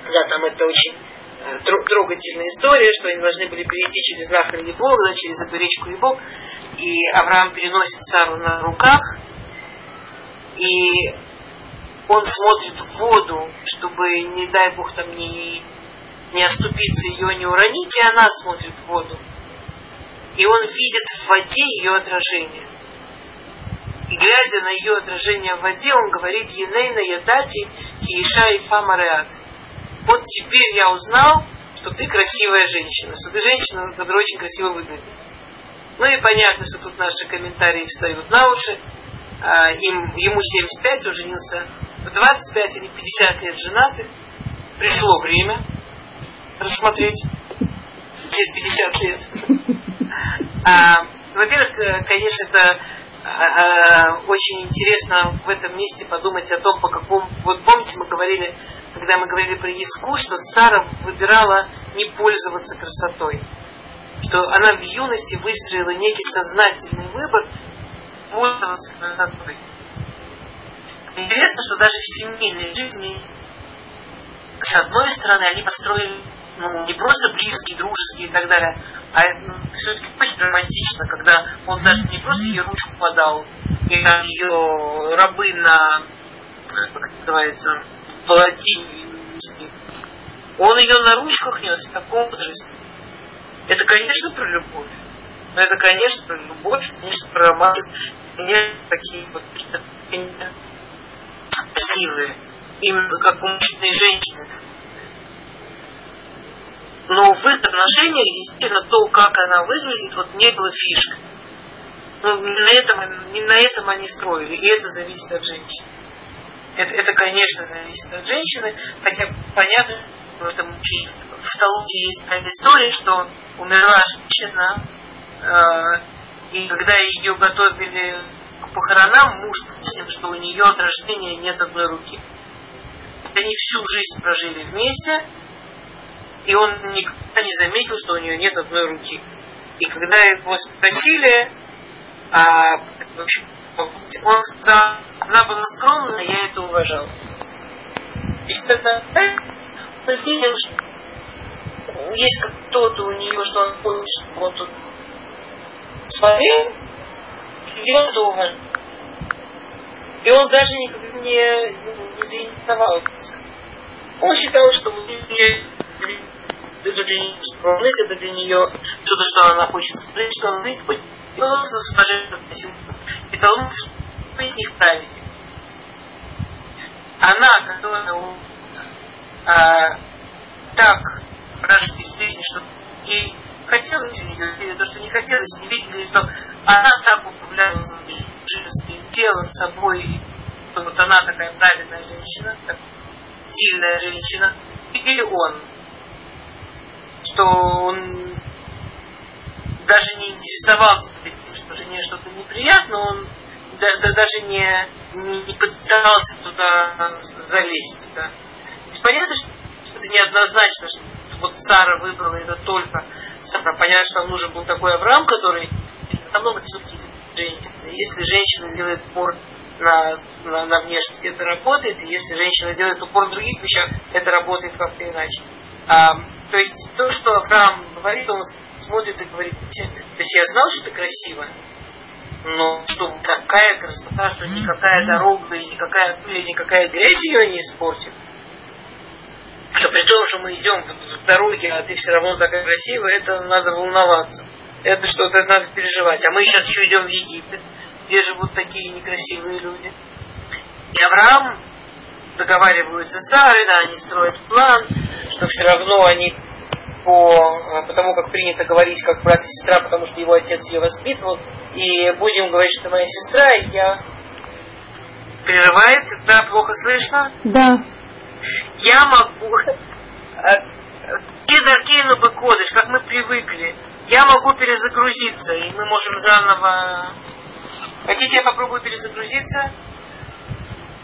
да, там это очень э, трогательная история, что они должны были перейти через Нахар Либог, да, через эту речку Либог, и Авраам переносит Сару на руках, и он смотрит в воду, чтобы, не дай Бог, там не, не оступиться, ее не уронить, и она смотрит в воду и он видит в воде ее отражение. И глядя на ее отражение в воде, он говорит Енейна Ядати Кииша и Фамареат. Вот теперь я узнал, что ты красивая женщина, что ты женщина, которая очень красиво выглядит. Ну и понятно, что тут наши комментарии встают на уши. А, им, ему 75, он женился в 25 или 50 лет женаты. Пришло время рассмотреть через 50 лет. А, во-первых, э, конечно, это а, а, очень интересно в этом месте подумать о том, по какому... Вот помните, мы говорили, когда мы говорили про Иску, что Сара выбирала не пользоваться красотой. Что она в юности выстроила некий сознательный выбор пользоваться красотой. Интересно, что даже в семейной жизни, с одной стороны, они построили ну, не просто близкие, дружеские и так далее, а ну, все-таки очень романтично, когда он даже не просто ей ручку подал, и там ее рабы на, как это называется, палатине он ее на ручках нес в таком возрасте. Это, конечно, про любовь. Но это, конечно, про любовь, конечно, про романтику. Конечно, такие вот красивые. Именно как у мужчины и женщины но в их отношениях действительно то, как она выглядит, вот не было фишкой. Ну, на этом, на этом они строили, и это зависит от женщины. Это, это, конечно, зависит от женщины, хотя понятно, в этом в Талуте есть такая история, что умерла женщина, э, и когда ее готовили похоронам, муж выяснил, что у нее от рождения нет одной руки. Они всю жизнь прожили вместе, и он никогда не заметил, что у нее нет одной руки. И когда его спросили, а, в общем, он сказал, она была скромная, я это уважал. И что он видел, что есть кто-то у нее, что он чтобы он тут смотрел, это уважал. И он даже никогда не, не заинтересовался. Он считал, что это для нее скромность, это для нее что-то, что она хочет скрыть, что она видит, и он с уважением относился. И Талмуд из них праведник. Она, которая а, так прожили жизнь, что ей хотелось или то, что не хотелось, не видели, что она так управляла своим телом, собой, что вот она такая правильная женщина, так, сильная женщина, или он, что он даже не интересовался, что жене что-то неприятно, он да, да, даже не, не пытался туда залезть. Да. Ведь понятно, что это неоднозначно, что вот Сара выбрала это только Сара. Понятно, что нам нужен был такой Авраам, который намного все-таки женщины. Если женщина делает упор на, на, на внешность, это работает. И если женщина делает упор в других вещах, это работает как-то иначе. А, то есть то, что Авраам говорит, он смотрит и говорит, то есть я знал, что ты красивая, но что такая красота, что никакая дорога и никакая пыль, никакая грязь ее не испортит. Что при том, что мы идем в дороге, а ты все равно такая красивая, это надо волноваться. Это что-то надо переживать. А мы сейчас еще идем в Египет, где живут такие некрасивые люди. И Авраам договариваются с Сарой, да, они строят план, что все равно они по, по тому, как принято говорить, как брат и сестра, потому что его отец ее воспитывал, и будем говорить, что моя сестра, и я... Прерывается? Да, плохо слышно? Да. Я могу... Кедр Кейну бы кодыш, как мы привыкли. Я могу перезагрузиться, и мы можем заново... Хотите, я попробую перезагрузиться?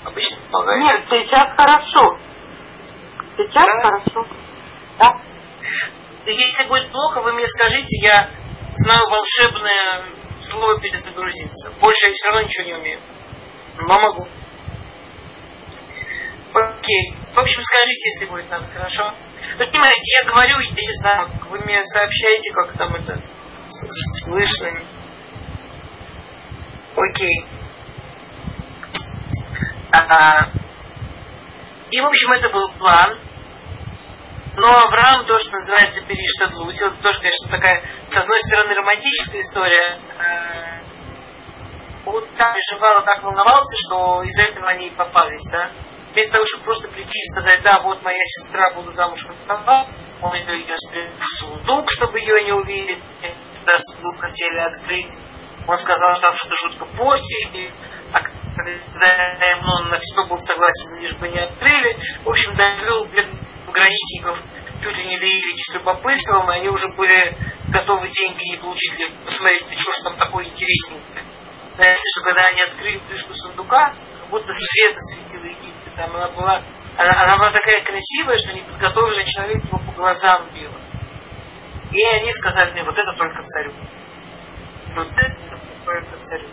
Обычно помогает. Нет, сейчас хорошо. Сейчас Да? хорошо. Да? Если будет плохо, вы мне скажите, я знаю волшебное слово перезагрузиться. Больше я все равно ничего не умею. Но могу. Окей. В общем, скажите, если будет надо, хорошо? Вы понимаете, я говорю, я не знаю, вы мне сообщаете, как там это слышно. Окей. А, и, в общем, это был план. Но Авраам, то, что называется перештадлуть, это тоже, конечно, такая, с одной стороны, романтическая история. Э, Он так переживал, так волновался, что из-за этого они и попались, да? Вместо того, чтобы просто прийти и сказать, да, вот моя сестра, буду замуж выдавал, он ее, ее сундук, чтобы ее не увидели, когда сундук хотели открыть. Он сказал, что там что-то жутко портили, а когда ему он на все был согласен, лишь бы не открыли. В общем, довел пограничников чуть ли не до Ирики с любопытством, и они уже были готовы деньги не получить, лишь посмотреть, что там такое интересненькое. Знаете, что когда они открыли крышку сундука, как будто света светила Египет. Там она была, она, была такая красивая, что неподготовленный человек его по глазам бил. И они сказали мне, вот это только царю. Вот это только царю.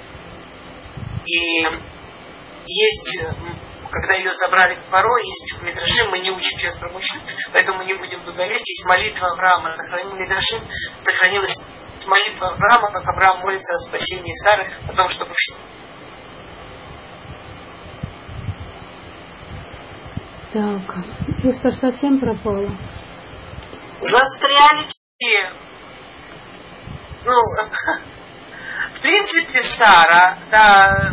И есть, когда ее забрали к паро, есть в Мидрашим, мы не учим сейчас про мужчин, поэтому мы не будем туда лезть, есть молитва Авраама, сохранил Мидрашим, сохранилась молитва Авраама, как Авраам молится о спасении Сары, о том, чтобы Так, Эстер совсем пропала. застряли все. Ну, *laughs* в принципе, Сара, да,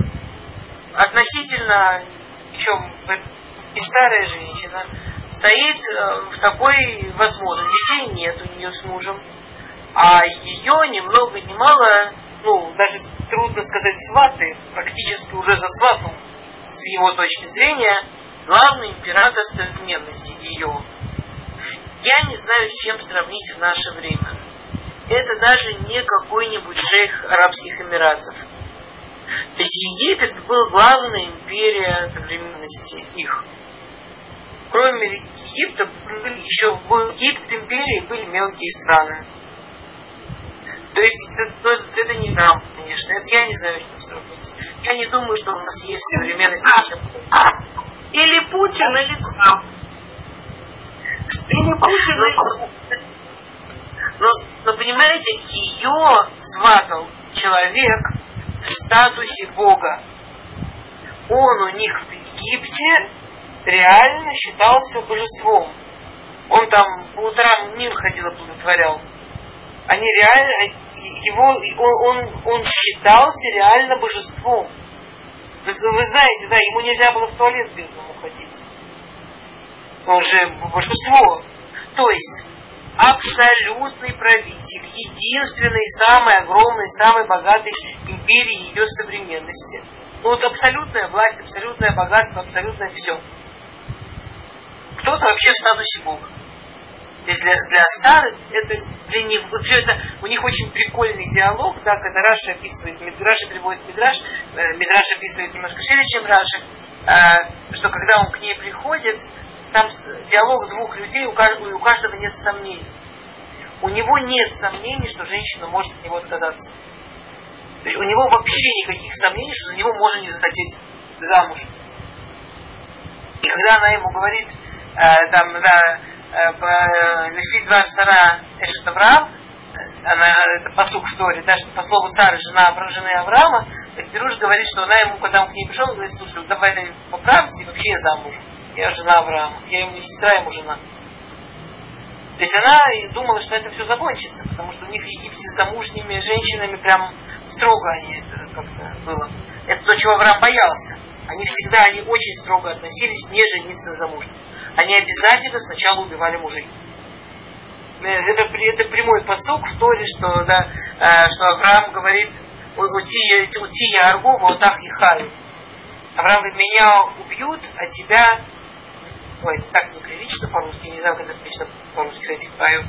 относительно, причем и старая женщина, стоит э, в такой возможности. Детей нет у нее с мужем, а ее ни много ни мало, ну, даже трудно сказать сваты, практически уже за сватом, с его точки зрения, главный император современности ее. Я не знаю, с чем сравнить в наше время. Это даже не какой-нибудь шейх Арабских Эмиратов. То Египет был главной империей современности их. Кроме Египта были еще в Египет империи были мелкие страны. То есть это, ну, это, это не Иран, конечно. Это я не знаю, что сравнить. Я не думаю, что у нас есть современность. Или Путин, или Трамп. Или Путин, или Трамп. Но, но понимаете, ее сватал человек в статусе Бога. он у них в Египте реально считался божеством. Он там по утрам мир ходил и благотворял. Они реально, его, он, он, он считался реально божеством. Вы, вы знаете, да, ему нельзя было в туалет бедному ходить. Он же божество. То есть, абсолютный правитель, единственный, самый огромный, самый богатый империи ее современности. Ну вот абсолютная власть, абсолютное богатство, абсолютное все. Кто-то вообще в статусе Бога. То есть для, для Сары это для него, все это, у них очень прикольный диалог, да, когда Раши описывает, Раши приводит Мидраш, э, Мидраш описывает немножко шире, чем Раши, э, что когда он к ней приходит, там диалог двух людей, у каждого, у каждого нет сомнений. У него нет сомнений, что женщина может от него отказаться. То есть у него вообще никаких сомнений, что за него можно не захотеть замуж. И когда она ему говорит, э, там, да, э, Лефи два Сара Эшет Авраам, она, это посук в Торе, да, что по слову Сары, жена жены Авраама, так Беруш говорит, что она ему, когда он к ней пришел, говорит, слушай, давай поправься, и вообще я замужем. Я жена Авраама, я ему не сестра, ему жена. То есть она думала, что это все закончится, потому что у них в Египте с замужними женщинами прям строго они как-то было. Это то, чего Авраам боялся. Они всегда, они очень строго относились не жениться на замужних. Они обязательно сначала убивали мужей. Э, это, это прямой посок в Торе, что, да, э, что Авраам говорит, ути я аргу, вот так и хаю. Авраам говорит, меня убьют, а тебя Ой, это так неприлично по-русски, не знаю, как это прилично по-русски, кстати, пою.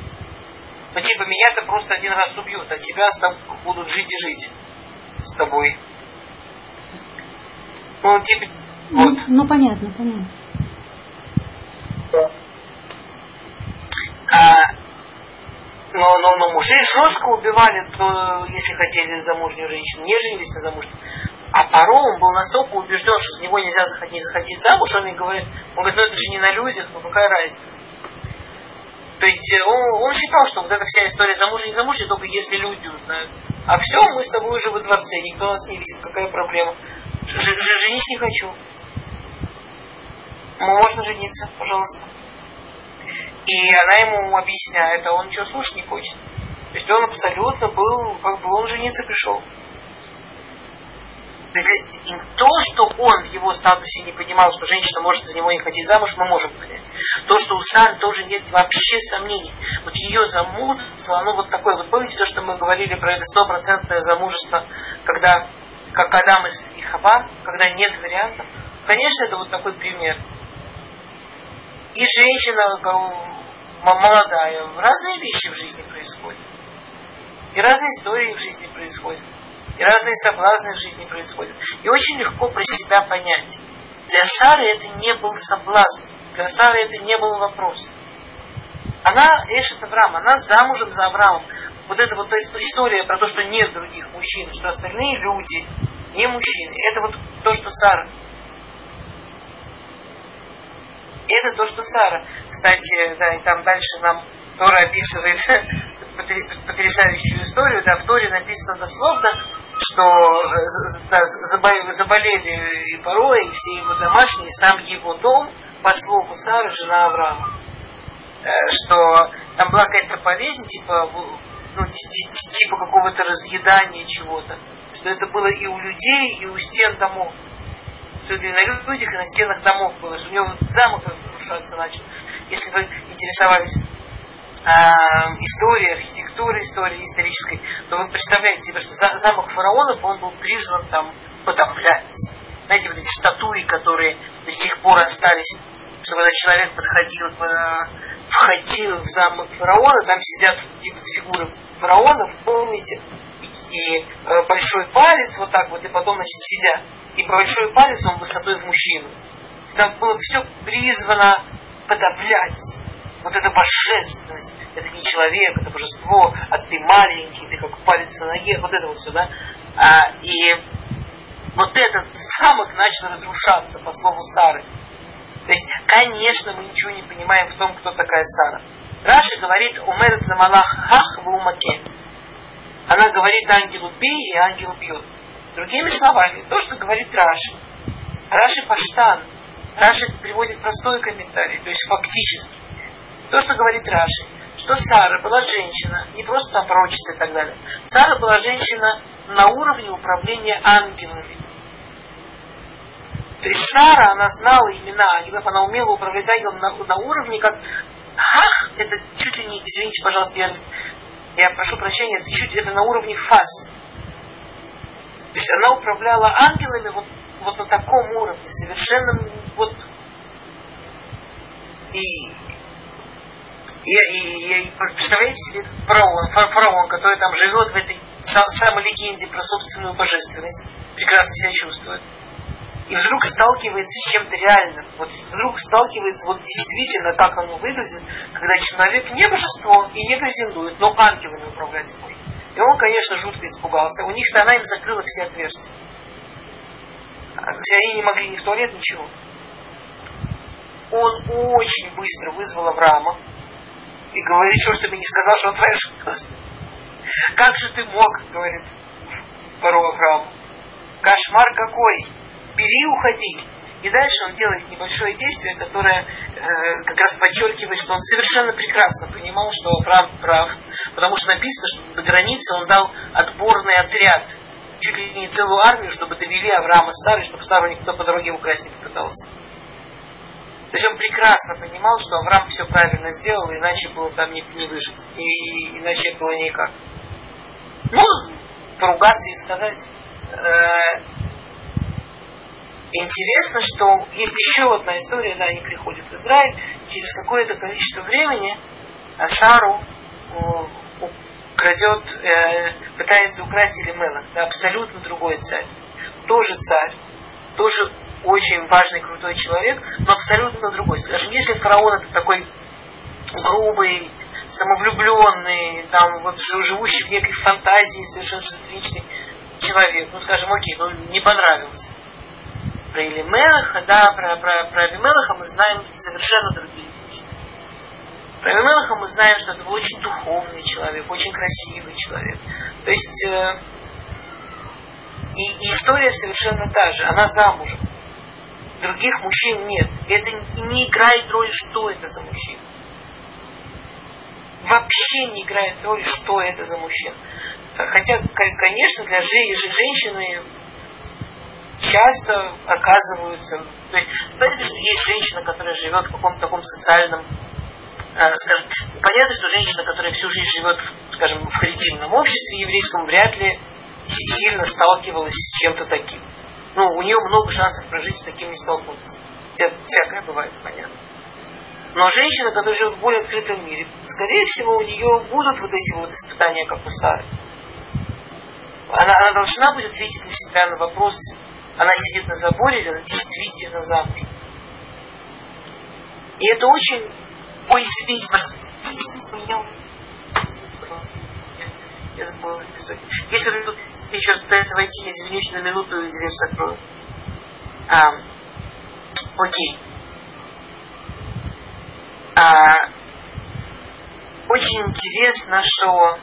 Но типа меня-то просто один раз убьют, а тебя с тобой будут жить и жить с тобой. Ну, типа, ну, вот. Ну, понятно, понятно. А, но, но, но мужей жестко убивали, то, если хотели замужнюю женщину, не женились на замужнюю. А Паро, он был настолько убежден, что за него нельзя не захотеть замуж, он и говорит, он говорит, ну это же не на людях, ну какая разница. То есть э, он, он считал, что вот эта вся история замужа не замужа, только если люди узнают. А все, мы с тобой уже во дворце, никто нас не видит, какая проблема. Женись не хочу. Можно жениться, пожалуйста. И она ему объясняет, а он ничего слушать не хочет. То есть он абсолютно был, как бы он жениться пришел. То, что он в его статусе не понимал, что женщина может за него не хотеть замуж, мы можем понять. То, что у Сары тоже нет вообще сомнений. Вот ее замужество, оно вот такое. Вот помните то, что мы говорили про это стопроцентное замужество, когда, как Адам и Хава, когда нет вариантов? Конечно, это вот такой пример. И женщина молодая, разные вещи в жизни происходят. И разные истории в жизни происходят. И разные соблазны в жизни происходят. И очень легко про себя понять. Для Сары это не был соблазн. Для Сары это не был вопрос. Она Эшет Авраам, она замужем за Авраамом. Вот эта вот история про то, что нет других мужчин, что остальные люди не мужчины. Это вот то, что Сара. Это то, что Сара. Кстати, да, и там дальше нам Тора описывает *laughs* потрясающую историю. Да, в Торе написано дословно, что э, да, заболели и порой, и все его домашние, и сам его дом, по слову Сары, жена Авраама. Э, что там была какая-то болезнь, типа, ну, типа какого-то разъедания чего-то. Что это было и у людей, и у стен домов. Что это и на людях, и на стенах домов было. Что у него замок разрушаться начал. Если вы интересовались э, истории, архитектуры истории исторической, то вы представляете себе, что замок фараонов, он был призван там потоплять. Знаете, вот эти статуи, которые до сих пор остались, что когда человек подходил, э, входил в замок фараона, там сидят типа фигуры фараонов, помните, и, и э, большой палец вот так вот, и потом, значит, сидят. И большой палец, он высотой в мужчину. Там было все призвано потоплять вот эта божественность, это не человек, это божество, а ты маленький, ты как палец на ноге, вот это вот все, да. А, и вот этот замок начал разрушаться, по слову Сары. То есть, конечно, мы ничего не понимаем в том, кто такая Сара. Раши говорит, умерет на малах хах в умаке. Она говорит ангелу бей, и ангел бьет. Другими словами, то, что говорит Раши. Раши Паштан. Раши приводит простой комментарий, то есть фактически. То, что говорит Раши, что Сара была женщина, не просто там пророчица и так далее. Сара была женщина на уровне управления ангелами. То есть Сара, она знала имена ангелов, она умела управлять ангелом на, на уровне, как Ах, это чуть ли не, извините, пожалуйста, я, я прошу прощения, это чуть это на уровне фаз. То есть она управляла ангелами вот, вот на таком уровне, совершенно вот и, и, и, и представляете себе фараон, фараон, который там живет в этой самой легенде про собственную божественность, прекрасно себя чувствует и вдруг сталкивается с чем-то реальным. Вот вдруг сталкивается вот действительно, как оно выглядит, когда человек не божество и не претендует, но ангелами управлять может. И он, конечно, жутко испугался. У них-то она им закрыла все отверстия. Есть они не могли ни в туалет, ничего. Он очень быстро вызвал Авраама и говорит, что ж ты мне не сказал, что он твоя жена. Как же ты мог, говорит порой Авраам. Кошмар какой бери уходи. И дальше он делает небольшое действие, которое э, как раз подчеркивает, что он совершенно прекрасно понимал, что Авраам прав. Потому что написано, что до границы он дал отборный отряд, чуть ли не целую армию, чтобы довели Авраама с Сарой, чтобы Сару никто по дороге украсть не попытался. То есть он прекрасно понимал, что Авраам все правильно сделал, иначе было там не, не выжить. И, и иначе было никак. Ну, поругаться и сказать, э, Интересно, что есть еще одна история, да, они приходят в Израиль, через какое-то количество времени Сару крадет, э, пытается украсть Элимелах, да, абсолютно другой царь. Тоже царь, тоже очень важный, крутой человек, но абсолютно другой. Скажем, если фараон это такой грубый, самовлюбленный, там, вот, живущий в некой фантазии, совершенно шизофреничный человек, ну, скажем, окей, ну, не понравился про Элимелаха, да, про, про, про Авимелаха мы знаем совершенно другие вещи. Про Авимелаха мы знаем, что это был очень духовный человек, очень красивый человек. То есть э, и, и история совершенно та же, она замужем. Других мужчин нет. Это не играет роли, что это за мужчина. Вообще не играет роли, что это за мужчина. Хотя, конечно, для женщины часто оказываются... Понятно, что есть женщина, которая живет в каком-то таком социальном э, скажем, понятно, что женщина, которая всю жизнь живет, скажем, в коллективном обществе еврейском, вряд ли сильно сталкивалась с чем-то таким. Ну, у нее много шансов прожить с таким не столкнуться. Всякое бывает, понятно. Но женщина, которая живет в более открытом мире, скорее всего, у нее будут вот эти вот испытания, как у Сары. Она, она должна будет ответить на себя на вопрос, она сидит на заборе или она действительно замужем. И это очень... Ой, извините, я забыла. Если вы еще остается войти, извините, на минуту и дверь закрою. А, окей. А, очень интересно, что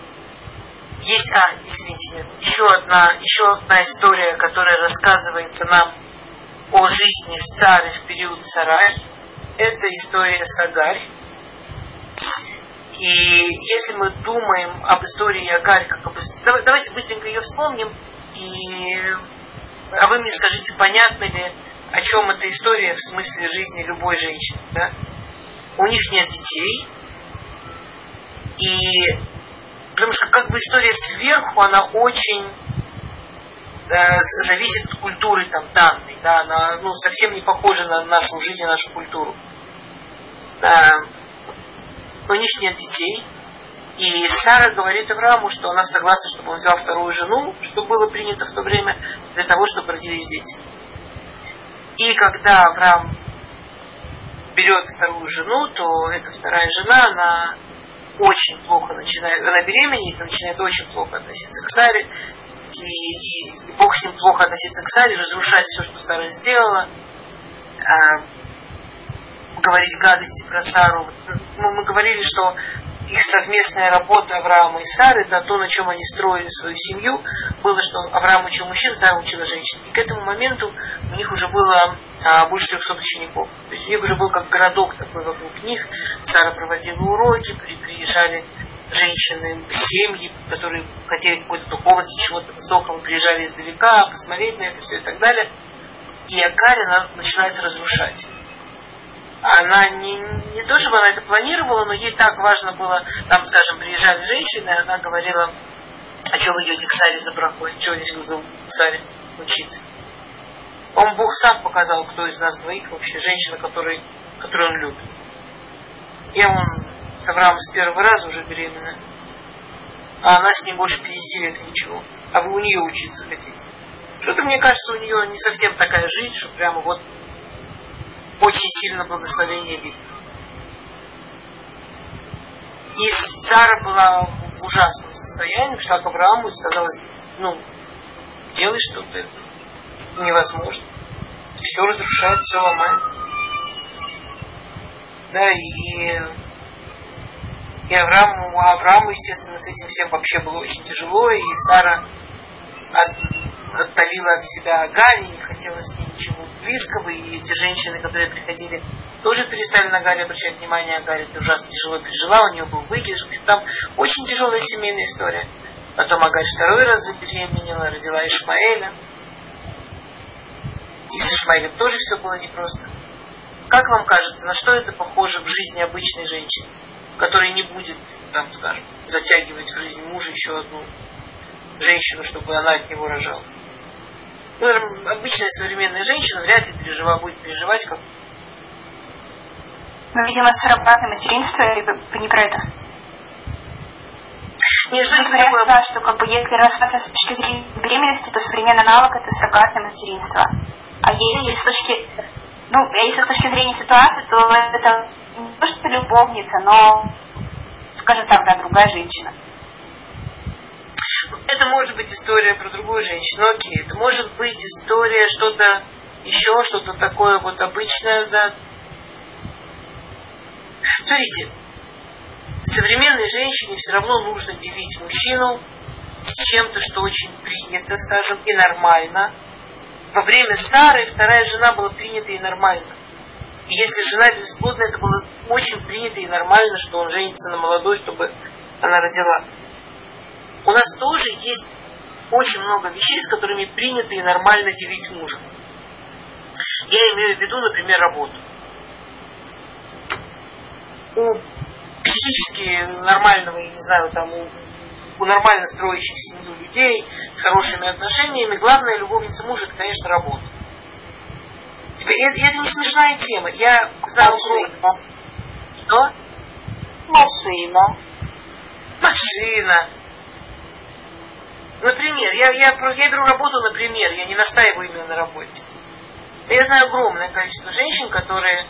есть, а, извините, еще одна, еще одна история, которая рассказывается нам о жизни с царем в период Сарая. Это история Сагарь. И если мы думаем об истории Агарь, как об... давайте быстренько ее вспомним, и... а вы мне скажите, понятно ли, о чем эта история в смысле жизни любой женщины. Да? У них нет детей, и Потому что как бы история сверху, она очень э, зависит от культуры там данной, да, она ну, совсем не похожа на нашу жизнь, на нашу культуру. Э, у них нет детей, и Сара говорит Аврааму, что она согласна, чтобы он взял вторую жену, что было принято в то время, для того, чтобы родились дети. И когда Авраам берет вторую жену, то эта вторая жена, она очень плохо начинает, она беременеет, начинает очень плохо относиться к Саре, и, и, и Бог с ним плохо относится к Саре, разрушать все, что Сара сделала, а, говорить гадости про Сару. Ну, мы говорили, что их совместная работа Авраама и Сары, да, то, на чем они строили свою семью, было, что Авраам учил мужчин, Сара учила женщин. И к этому моменту у них уже было а, больше 300 учеников. То есть у них уже был как городок такой вокруг них. Сара проводила уроки, приезжали женщины, семьи, которые хотели какой-то духовности, чего-то высокого, приезжали издалека, посмотреть на это все и так далее. И Агарь, она начинает разрушать она не, не то, чтобы она это планировала, но ей так важно было, там, скажем, приезжали женщины, она говорила, а что вы идете к Саре за брахой? Чего здесь зовут к Саре учиться? Он Бог сам показал, кто из нас двоих вообще женщина, который, которую он любит. Я вон с Авраамом с первого раза уже беременна. А она с ним больше 50 лет ничего. А вы у нее учиться хотите. Что-то, мне кажется, у нее не совсем такая жизнь, что прямо вот очень сильно благословение видно. И Сара была в ужасном состоянии, пришла к Аврааму и сказала, ну, делай что-то, невозможно. Все разрушает, все ломает. Да, и, и Аврааму, Аврааму, естественно, с этим всем вообще было очень тяжело, и Сара отдалила от себя Агари, не хотела с ней ничего близкого, и эти женщины, которые приходили, тоже перестали на Гаре обращать внимание, а Галя это ужасно тяжело пережила, у нее был выкидыш, там очень тяжелая семейная история. Потом Агарь второй раз забеременела, родила Ишмаэля. И с Ишмаэлем тоже все было непросто. Как вам кажется, на что это похоже в жизни обычной женщины, которая не будет, там, скажем, затягивать в жизнь мужа еще одну женщину, чтобы она от него рожала? Ну, обычная современная женщина вряд ли пережива, будет переживать, как... Ну, видимо, суррогатное материнство, или не про это? Нет, что говорят, такое... да, что как бы если рассматривать с точки зрения беременности, то современный навык это суррогатное материнство. А если с точки ну, если с точки зрения ситуации, то это не то, что любовница, но, скажем так, да, другая женщина. Это может быть история про другую женщину, ну, окей. Это может быть история что-то еще, что-то такое вот обычное, да. Смотрите, современной женщине все равно нужно делить мужчину с чем-то, что очень принято, скажем, и нормально. Во время Сары вторая жена была принята и нормально. И если жена бесплодная, это было очень принято и нормально, что он женится на молодой, чтобы она родила у нас тоже есть очень много вещей, с которыми принято и нормально делить мужа. Я имею в виду, например, работу. У психически нормального, я не знаю, там, у, у нормально строящих семью людей с хорошими отношениями, главная любовница мужа, это, конечно, работа. Типа, это, это не смешная тема. Я знаю... Машина. Что? Машина. Машина. Например, я, я, я беру работу, например, я не настаиваю именно на работе. Я знаю огромное количество женщин, которые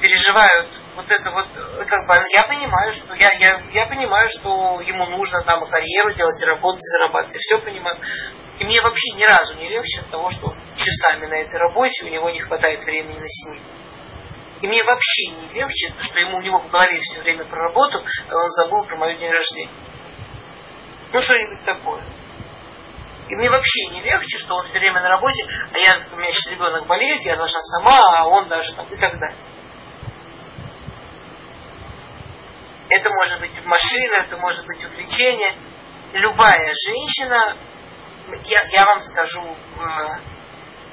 переживают вот это вот, как бы, я понимаю, что я, я, я понимаю, что ему нужно там и карьеру делать, и работать, и зарабатывать, я все понимаю. И мне вообще ни разу не легче от того, что часами на этой работе у него не хватает времени на семью. И мне вообще не легче, что ему у него в голове все время про работу, а он забыл про мой день рождения. Ну, что-нибудь такое. И мне вообще не легче, что он все время на работе, а я, у меня сейчас ребенок болеет, я должна сама, а он даже там и так далее. Это может быть машина, это может быть увлечение. Любая женщина, я, я вам скажу,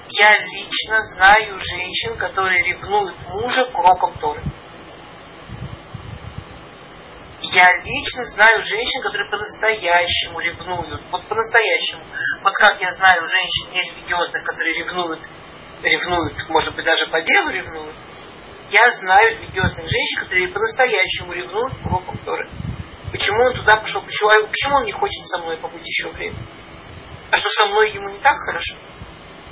я лично знаю женщин, которые ревнуют мужа к урокам Торы. Я лично знаю женщин, которые по-настоящему ревнуют. Вот по-настоящему. Вот как я знаю женщин нерелигиозных, которые ревнуют, ревнуют, может быть, даже по делу ревнуют. Я знаю религиозных женщин, которые по-настоящему ревнуют к урокам Торы. Почему он туда пошел? Почему, а почему он не хочет со мной побыть еще время? А что со мной ему не так хорошо?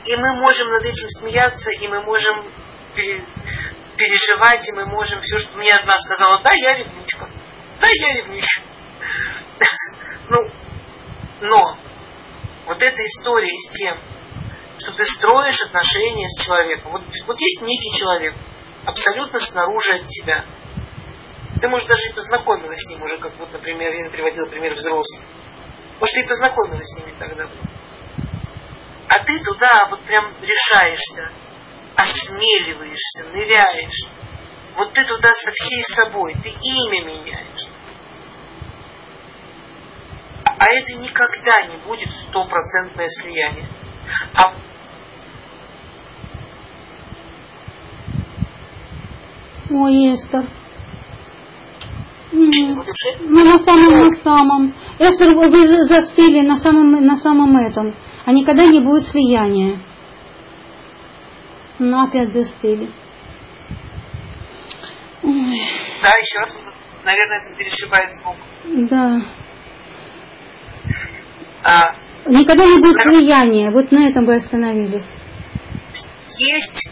И мы можем над этим смеяться, и мы можем переживать, и мы можем все, что мне одна сказала, да, я ревнучка. Да, я ревничаю. Ну, но вот эта история с тем, что ты строишь отношения с человеком. Вот, вот есть некий человек, абсолютно снаружи от тебя. Ты, может, даже и познакомилась с ним уже, как вот, например, я приводила пример взрослых. Может, ты и познакомилась с ними тогда. А ты туда вот прям решаешься, осмеливаешься, ныряешь. Вот ты туда со всей собой, ты имя меняешь. А это никогда не будет стопроцентное слияние. А Ой, Эстер. Ну, на самом, на самом. Эстер, вы застыли на самом, на самом этом. А никогда не будет слияния. Ну, опять застыли. Ой. Да, еще раз, наверное, это перешибает звук. Да. А, Никогда не будет слияния. Вот на этом вы остановились. есть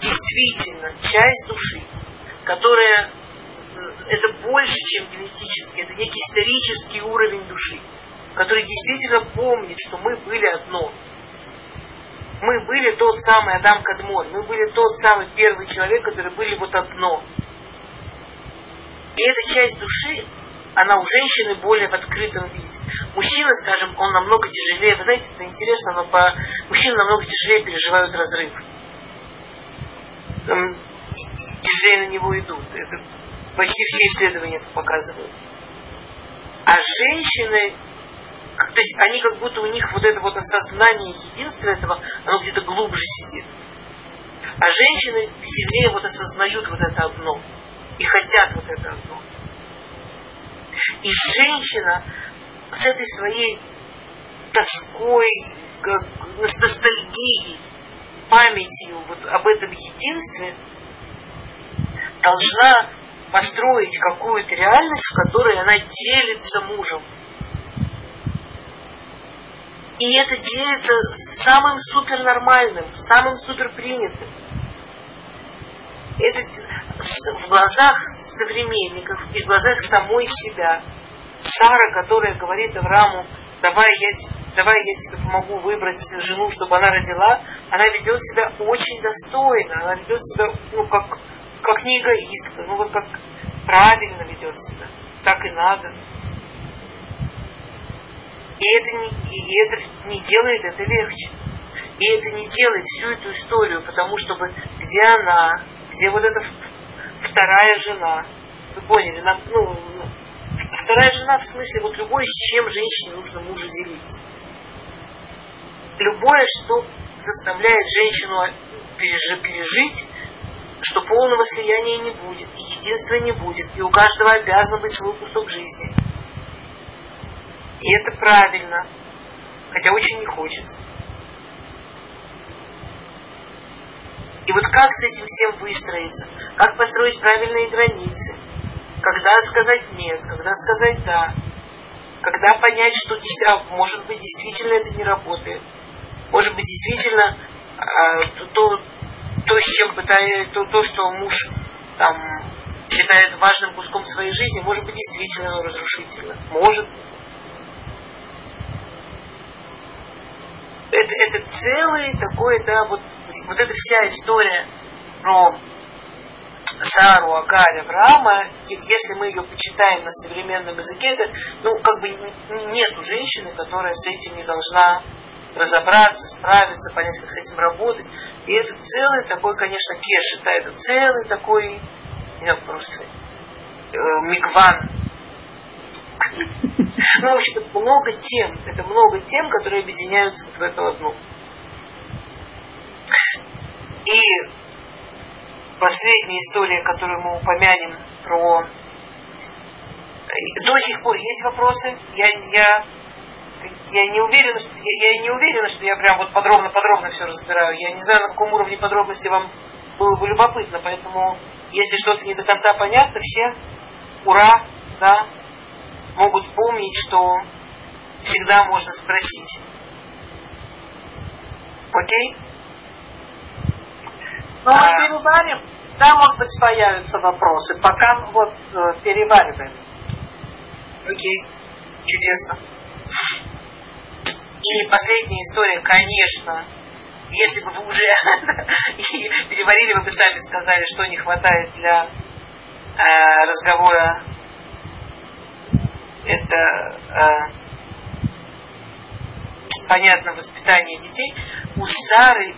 действительно часть души, которая это больше, чем генетически, это некий исторический уровень души, который действительно помнит, что мы были одно. Мы были тот самый Адам Кадмон, мы были тот самый первый человек, который были вот одно. И эта часть души, она у женщины более в открытом виде. Мужчина, скажем, он намного тяжелее, вы знаете, это интересно, но по... мужчины намного тяжелее переживают разрыв. Тяжелее на него идут. Это почти все исследования это показывают. А женщины, то есть они как будто у них вот это вот осознание единства этого, оно где-то глубже сидит. А женщины сильнее вот осознают вот это одно. И хотят вот это одно. И женщина с этой своей тоской, с ностальгией, памятью вот об этом единстве должна построить какую-то реальность, в которой она делится мужем. И это делится самым супернормальным, самым суперпринятым. Это в глазах современников и в глазах самой себя. Сара, которая говорит Аврааму, давай я, давай я тебе помогу выбрать жену, чтобы она родила, она ведет себя очень достойно, она ведет себя, ну, как, как не эгоистка, ну, вот как правильно ведет себя. Так и надо. И это не, и это не делает это легче. И это не делает всю эту историю, потому чтобы где она, где вот эта вторая жена, вы поняли, нам, ну, вторая жена в смысле вот любое, с чем женщине нужно мужа делить. Любое, что заставляет женщину пережить что полного слияния не будет, и единства не будет, и у каждого обязан быть свой кусок жизни. И это правильно, хотя очень не хочется. И вот как с этим всем выстроиться? Как построить правильные границы? Когда сказать нет, когда сказать да? Когда понять, что может быть действительно это не работает? Может быть действительно э, то, то, с чем пытается, то, то, что муж там считает важным куском своей жизни, может быть, действительно разрушительно. Может. Это, это целый такой, да, вот, вот эта вся история про Сару, Агарь, Авраама, если мы ее почитаем на современном языке, это, ну, как бы нет женщины, которая с этим не должна разобраться, справиться, понять, как с этим работать. И это целый такой, конечно, кеш, да, это целый такой, не знаю, просто э, мигван. *laughs* Ну, в общем, много тем, это много тем, которые объединяются вот в эту одну. И последняя история, которую мы упомянем про... До сих пор есть вопросы. Я, я я не уверена, что я, я не уверена, что я прям вот подробно-подробно все разбираю. Я не знаю, на каком уровне подробности вам было бы любопытно, поэтому если что-то не до конца понятно, все ура, да, могут помнить, что всегда можно спросить. Окей? Ну, мы переварим, да, может быть, появятся вопросы, пока вот э, перевариваем. Окей, чудесно. И последняя история, конечно, если бы вы уже *laughs* переварили, вы бы сами сказали, что не хватает для э, разговора это э, понятно воспитание детей. У Сары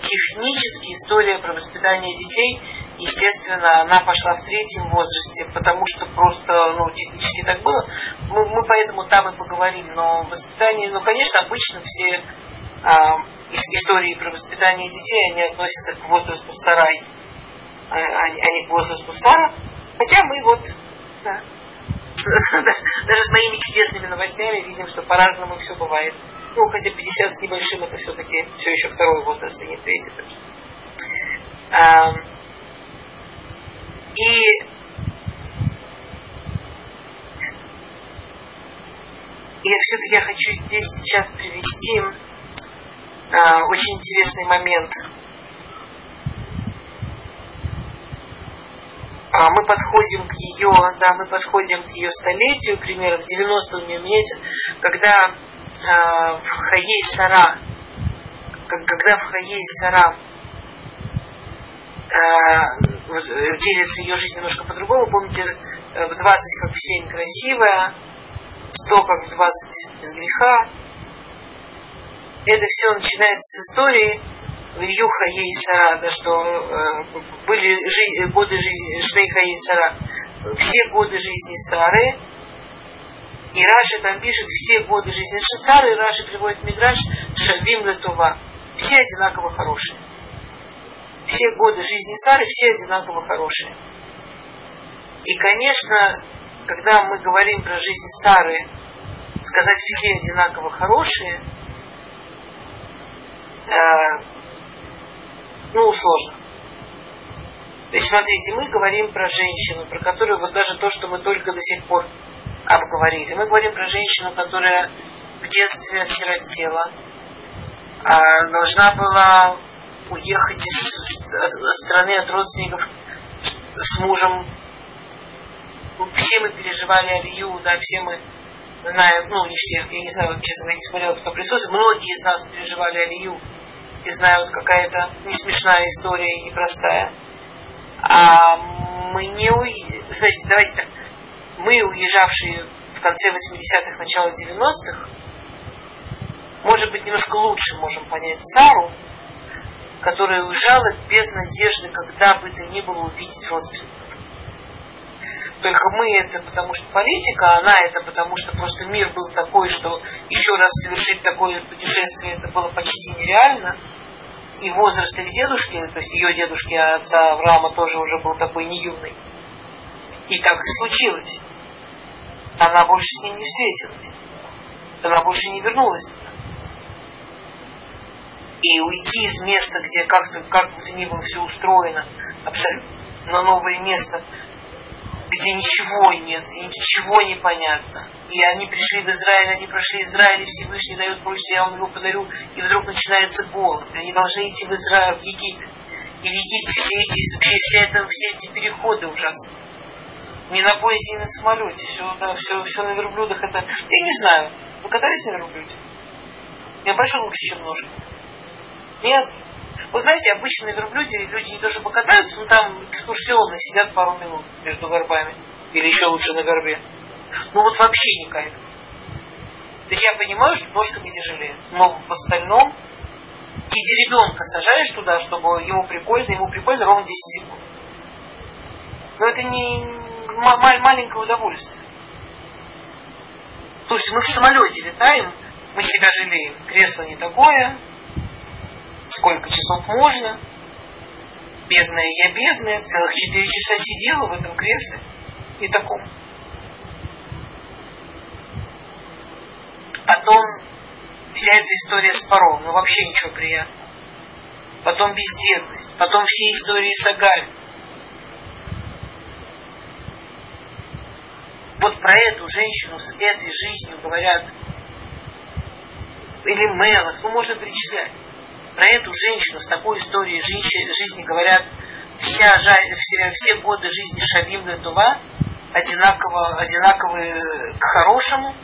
технически история про воспитание детей, естественно, она пошла в третьем возрасте, потому что просто, ну, технически так было. Мы, мы поэтому там и поговорим. Но воспитание, ну, конечно, обычно все а, истории про воспитание детей, они относятся к возрасту Сарай, а, а, а не к возрасту Сара. Хотя мы вот, да, *laughs* даже с моими чудесными новостями видим, что по-разному все бывает. Ну, хотя 50 с небольшим это все-таки все еще второй возраст, а не третий. А, и и все-таки я хочу здесь сейчас привести а, очень интересный момент. А, мы подходим к ее, да, мы подходим к ее столетию, примерно в 90-м меняется, когда а, в Хаей Сара, когда в Хаей Сара а, делится ее жизнь немножко по-другому. Помните, э, в 20 как в 7 красивая, 100 как в 20 без греха. Это все начинается с истории Вильюха Ей Сара, да, что э, были жи- годы жизни Шнейха Ей Сара. Все годы жизни Сары и Раши там пишет все годы жизни Шицары, и Раши приводит Мидраш Шавим Летува. Все одинаково хорошие. Все годы жизни Сары, все одинаково хорошие. И, конечно, когда мы говорим про жизнь Сары, сказать все одинаково хорошие, э, ну, сложно. То есть, смотрите, мы говорим про женщину, про которую вот даже то, что мы только до сих пор обговорили. Мы говорим про женщину, которая в детстве осиротела, а должна была уехать из страны от родственников с мужем. Все мы переживали Алию, да, все мы знаем, ну не все, я не знаю, честно говоря, не смотрела, кто присутствует, многие из нас переживали Алию и знают, какая это не смешная история и непростая. А мы не уедем. Знаете, давайте так мы, уезжавшие в конце 80-х, начало 90-х, может быть, немножко лучше можем понять Сару, которая уезжала без надежды, когда бы то ни было увидеть родственников. Только мы это потому что политика, а она это потому что просто мир был такой, что еще раз совершить такое путешествие это было почти нереально. И возраст их дедушки, то есть ее дедушки, а отца Авраама тоже уже был такой не юный. И так и случилось она больше с ним не встретилась. Она больше не вернулась И уйти из места, где как-то, как бы то ни было все устроено, абсолютно на новое место, где ничего нет, ничего не понятно. И они пришли в Израиль, они прошли Израиль, и Всевышний дает просьбу, я вам его подарю, и вдруг начинается голод. Они должны идти в Израиль, в Египет. И в Египте все эти, все, это, все эти переходы ужасные не на поезде, не на самолете. Все, да, все, все на верблюдах. Это, я не знаю. Вы катались на верблюде? Я большой лучше, чем ножка. Нет. Вы знаете, обычно на верблюде люди не то чтобы покатаются, но там экскурсионно сидят пару минут между горбами. Или еще лучше на горбе. Ну вот вообще не кайф. То есть я понимаю, что ножками тяжелее. Но в остальном ты ребенка сажаешь туда, чтобы ему прикольно, ему прикольно ровно 10 секунд. Но это не, маленькое удовольствие. То есть мы в самолете летаем, мы себя жалеем. Кресло не такое, сколько часов можно. Бедная я бедная, целых четыре часа сидела в этом кресле и таком. Потом вся эта история с паром, ну вообще ничего приятного. Потом бездетность, потом все истории с Агаль вот про эту женщину с этой жизнью говорят, или Мелах, ну можно перечислять, про эту женщину с такой историей жизни, говорят вся, все, все годы жизни Шавим Летува одинаково, одинаковые к хорошему.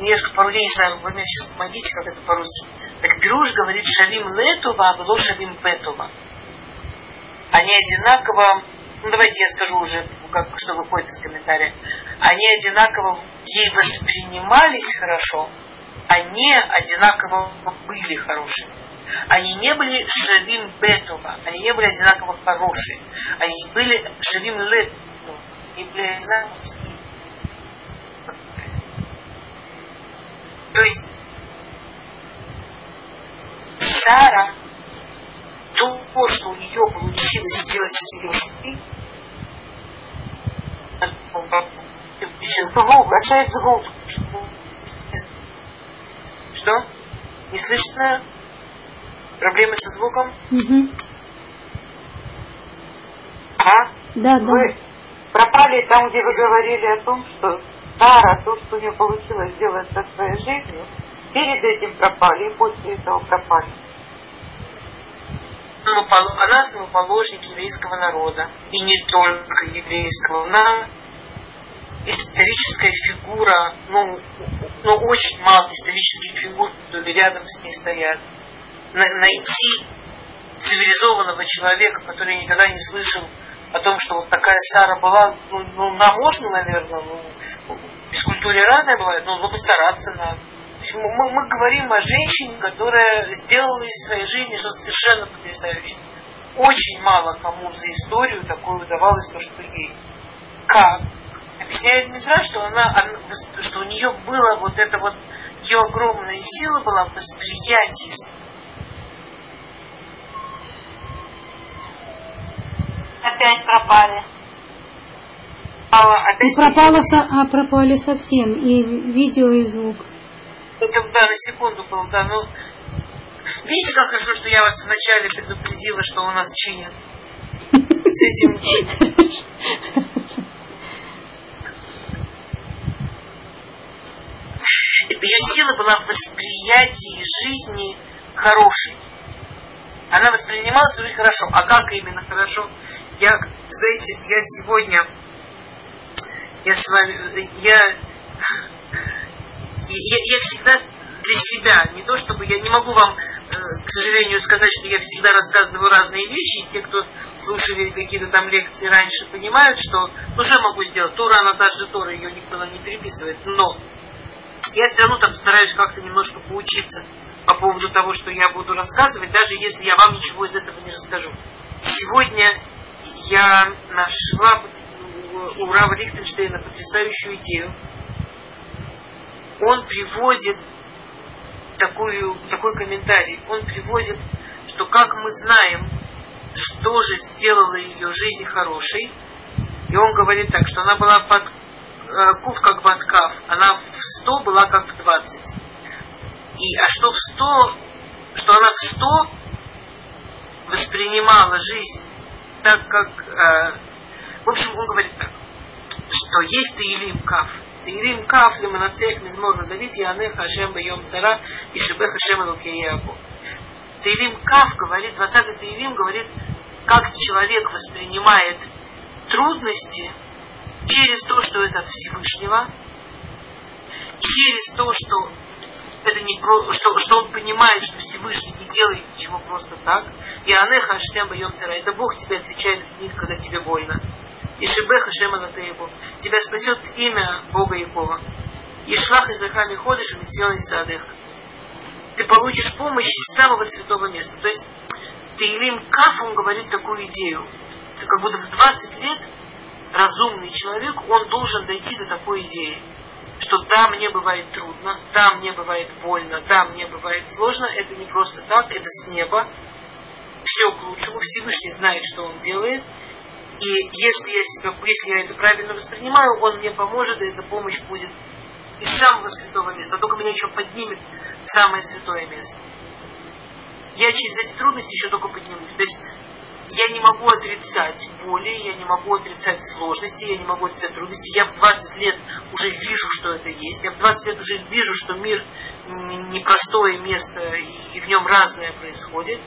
Я пару дней не знаю, вы мне сейчас помогите, как это по-русски. Так Пируш говорит Шавим Летува, а было Шавим Петува. Они одинаково ну давайте я скажу уже, как, что выходит из комментария, они одинаково ей воспринимались хорошо, они одинаково были хорошими. Они не были шавим бетова, они не были одинаково хорошие. Они были шавим лет, и были То есть Сара, то, что у нее получилось сделать ее женой, звук, качает звук. Что? Не слышно? Проблемы со звуком? Угу. А? Да, да. Вы пропали там, где вы говорили о том, что Сара, то, что у нее получилось сделать со своей жизнью, перед этим пропали и после этого пропали. Она основоположник еврейского народа. И не только еврейского. Она историческая фигура, ну, ну очень мало исторических фигур, которые рядом с ней стоят. найти цивилизованного человека, который никогда не слышал о том, что вот такая Сара была, ну, ну нам можно, наверное, ну, в физкультуре разное бывает, но, но постараться надо. Мы, мы говорим о женщине, которая сделала из своей жизни что-то совершенно потрясающее. Очень мало кому за историю такое удавалось, то, что ей. Как? Объясняет Митра, что, она, она, что у нее было вот это вот, ее огромная сила была в восприятии опять пропали. Опять пропало, со, а, пропали совсем и видео, и звук. Это, да, на секунду был, да, ну, видите, как хорошо, что я вас вначале предупредила, что у нас чинят. С этим... Ее сила была в восприятии жизни хорошей. Она воспринималась очень хорошо. А как именно хорошо? Я, знаете, я сегодня, я с вами, я, я, я всегда для себя, не то чтобы я не могу вам, э, к сожалению, сказать, что я всегда рассказываю разные вещи, и те, кто слушали какие-то там лекции раньше, понимают, что ну что я могу сделать, Тора, она та же Тора, ее никто нам не переписывает, но я все равно там стараюсь как-то немножко поучиться по поводу того, что я буду рассказывать, даже если я вам ничего из этого не расскажу. Сегодня я нашла у Рава Лихтенштейна потрясающую идею. Он приводит такую, такой комментарий. Он приводит, что как мы знаем, что же сделало ее жизнь хорошей, и он говорит так, что она была под э, кув как баткав, она в 100 была как в 20. И, а что в 100, что она в 100 воспринимала жизнь так как, э, в общем, он говорит так, что есть Таилим Каф. Таилим Каф, Лиманацех, Мизмор, Давид, Янех, Хашем, Байом, Цара, и Шебе, Хашем, Элукеяку. Таилим Каф говорит, 20-й Таилим говорит, как человек воспринимает трудности через то, что это от Всевышнего, через то, что это не про, что, что он понимает, что Всевышний не делает ничего просто так. И Анеха Аштем Байом Цара. Это Бог тебе отвечает в дни, когда тебе больно. И Шибеха Шема Латееву. Тебя спасет имя Бога Якова. Шлах из Захами ходишь, и Митсион из Садеха. Ты получишь помощь из самого святого места. То есть Таилим Каф, он говорит такую идею. Как будто в 20 лет разумный человек, он должен дойти до такой идеи что да, мне бывает трудно, да, мне бывает больно, да, мне бывает сложно, это не просто так, это с неба, все к лучшему, Всевышний знает, что он делает, и если я, себя, если я это правильно воспринимаю, он мне поможет, и эта помощь будет из самого святого места, только меня еще поднимет в самое святое место. Я через эти трудности еще только поднимусь. То есть я не могу отрицать боли, я не могу отрицать сложности, я не могу отрицать трудности. Я в 20 лет уже вижу, что это есть. Я в 20 лет уже вижу, что мир непростое место и в нем разное происходит.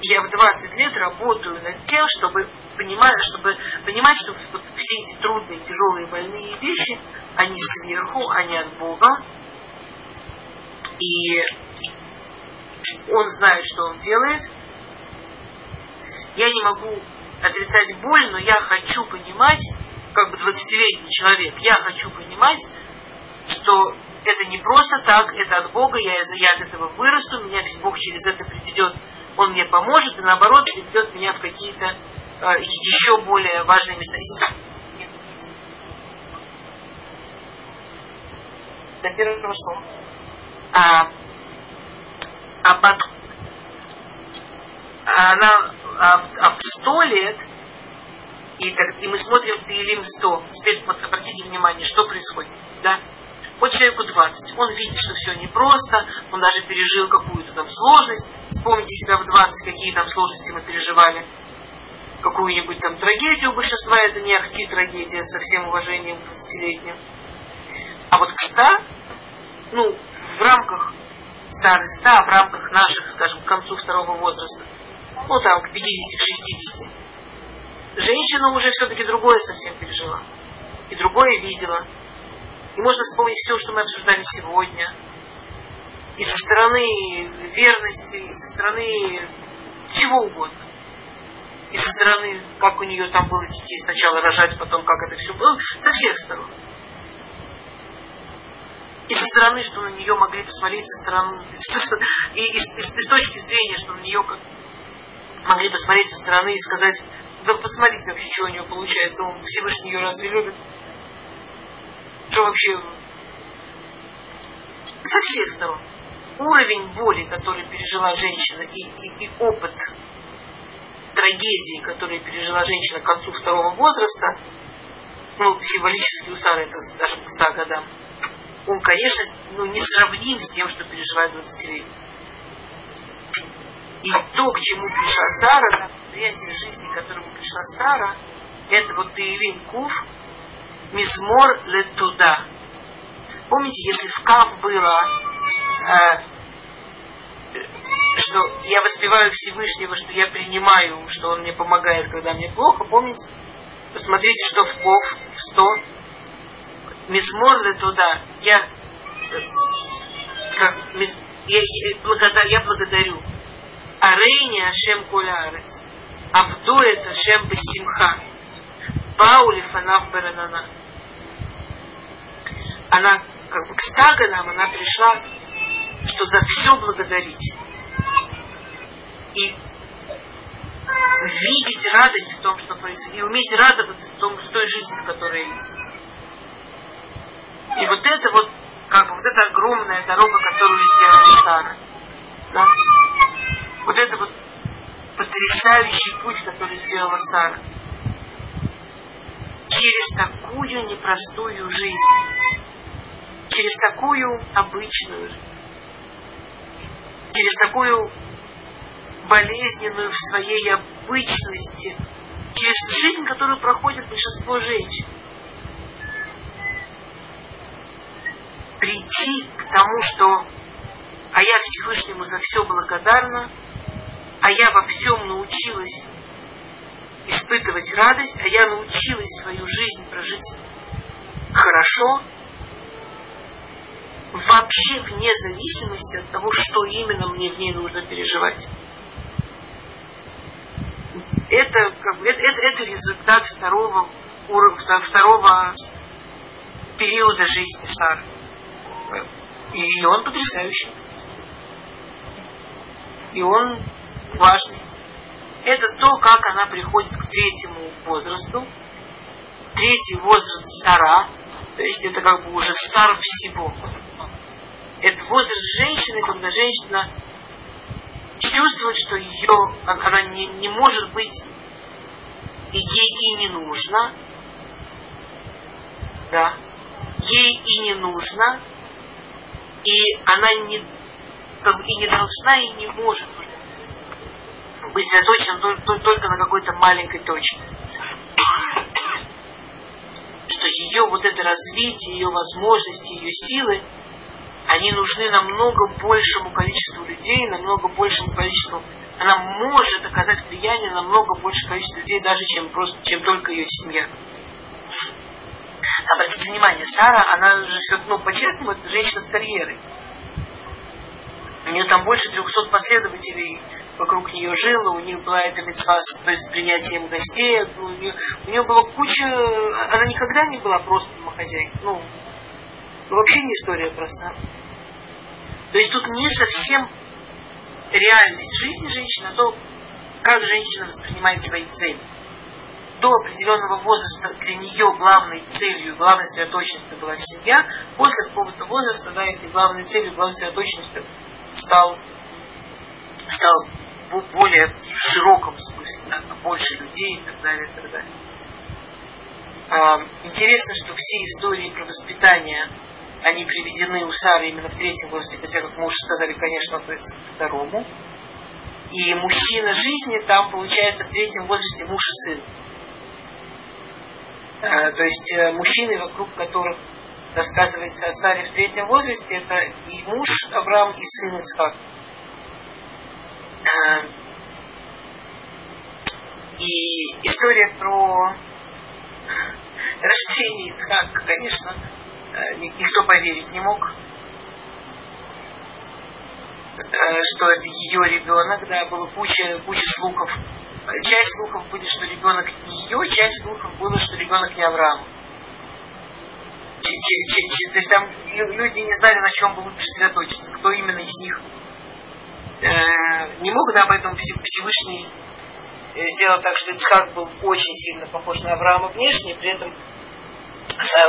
И я в 20 лет работаю над тем, чтобы понимать, чтобы понимать, что все эти трудные, тяжелые, больные вещи, они сверху, они от Бога. И он знает, что он делает – я не могу отрицать боль, но я хочу понимать, как бы 20-летний человек, я хочу понимать, что это не просто так, это от Бога, я, я от этого вырасту, меня Бог через это приведет, Он мне поможет, и наоборот приведет меня в какие-то еще более важные места. До первого слова. А, а под, она об, об 100 лет, и, так, и мы смотрим в Таилим 100. Теперь вот обратите внимание, что происходит. Да? Вот человеку 20, он видит, что все непросто, он даже пережил какую-то там сложность. Вспомните себя в 20, какие там сложности мы переживали. Какую-нибудь там трагедию, у большинства это не ахти трагедия, со всем уважением к 20-летним. А вот к 100, ну, в рамках Сары 100, в рамках наших, скажем, к концу второго возраста, ну там к 50-60, женщина уже все-таки другое совсем пережила. И другое видела. И можно вспомнить все, что мы обсуждали сегодня. И со стороны верности, и со стороны чего угодно. И со стороны, как у нее там было детей сначала рожать, потом как это все было. Со всех сторон. И со стороны, что на нее могли посмотреть со стороны, и, и, и, и с точки зрения, что на нее как могли посмотреть со стороны и сказать, да посмотрите вообще, что у него получается, он Всевышний ее разве любит? Что вообще со всех сторон. Уровень боли, который пережила женщина, и, и, и опыт трагедии, который пережила женщина к концу второго возраста, ну, символически у Сары это даже к 100 годам, он, конечно, ну, не сравним с тем, что переживает 20-летний. И то, к чему пришла Сара, восприятие жизни, к которому пришла Сара, это вот Таилим Кув, Мизмор Летуда. Помните, если в Кав было, э, что я воспеваю Всевышнего, что я принимаю, что Он мне помогает, когда мне плохо, помните? Посмотрите, что в Ков, в 100. Мизмор Летуда. Я, э, как, я, я, благодар, я благодарю. Арейни Ашем Кулярец. Авду это Ашем Басимха. Баули Фанав Баранана. Она как бы к Стаганам она пришла, что за все благодарить. И видеть радость в том, что происходит, и уметь радоваться в, том, в той жизни, которая есть. И вот это вот, как вот эта огромная дорога, которую сделала Сара. Да? Вот это вот потрясающий путь, который сделала Сара. Через такую непростую жизнь через такую обычную, через такую болезненную в своей обычности, через жизнь, которую проходит большинство женщин. Прийти к тому, что а я Всевышнему за все благодарна, а я во всем научилась испытывать радость, а я научилась свою жизнь прожить хорошо, вообще вне зависимости от того, что именно мне в ней нужно переживать. Это, как бы, это, это, результат второго, второго периода жизни Сары. И он потрясающий. И он важный. Это то, как она приходит к третьему возрасту. Третий возраст Сара, то есть это как бы уже Сар всего это возраст женщины, когда женщина чувствует, что ее, она не, не может быть, ей и не нужно, да, ей и не нужно, и она не, как бы, и не должна, и не может быть заточена только, только на какой-то маленькой точке. Что ее вот это развитие, ее возможности, ее силы – они нужны намного большему количеству людей, намного большему количеству она может оказать влияние на намного большее количество людей, даже чем, просто, чем только ее семья. Обратите внимание, Сара, она же все, ну, по-честному, это женщина с карьерой. У нее там больше 300 последователей вокруг нее жило, у них была эта то есть принятием гостей, у нее, у нее была куча, она никогда не была просто домохозяйкой, ну, вообще не история проста. То есть тут не совсем реальность жизни женщины, а то, как женщина воспринимает свои цели. До определенного возраста для нее главной целью, главной сосредоточенностью была семья. После какого-то возраста, да, этой главной целью, главной сосредоточенностью стал, стал в более широком смысле, да, больше людей и так далее, и так далее. А, интересно, что все истории про воспитание, они приведены у Сары именно в третьем возрасте, хотя, как мы сказали, конечно, относятся к второму. И мужчина жизни там, получается, в третьем возрасте муж и сын. А, то есть э, мужчины, вокруг которых рассказывается о Саре в третьем возрасте, это и муж Авраам, и сын Исхак. А, и история про *laughs* рождение Ицхака, конечно, э, никто поверить не мог, э, что это ее ребенок, да, было куча, куча слухов. Часть слухов были, что ребенок не ее, часть слухов было, что ребенок не Авраам. То есть там люди не знали, на чем бы лучше сосредоточиться, кто именно из них. Э, не мог да, об этом Всевышний сделал так, что Ицхак был очень сильно похож на Авраама внешне, при этом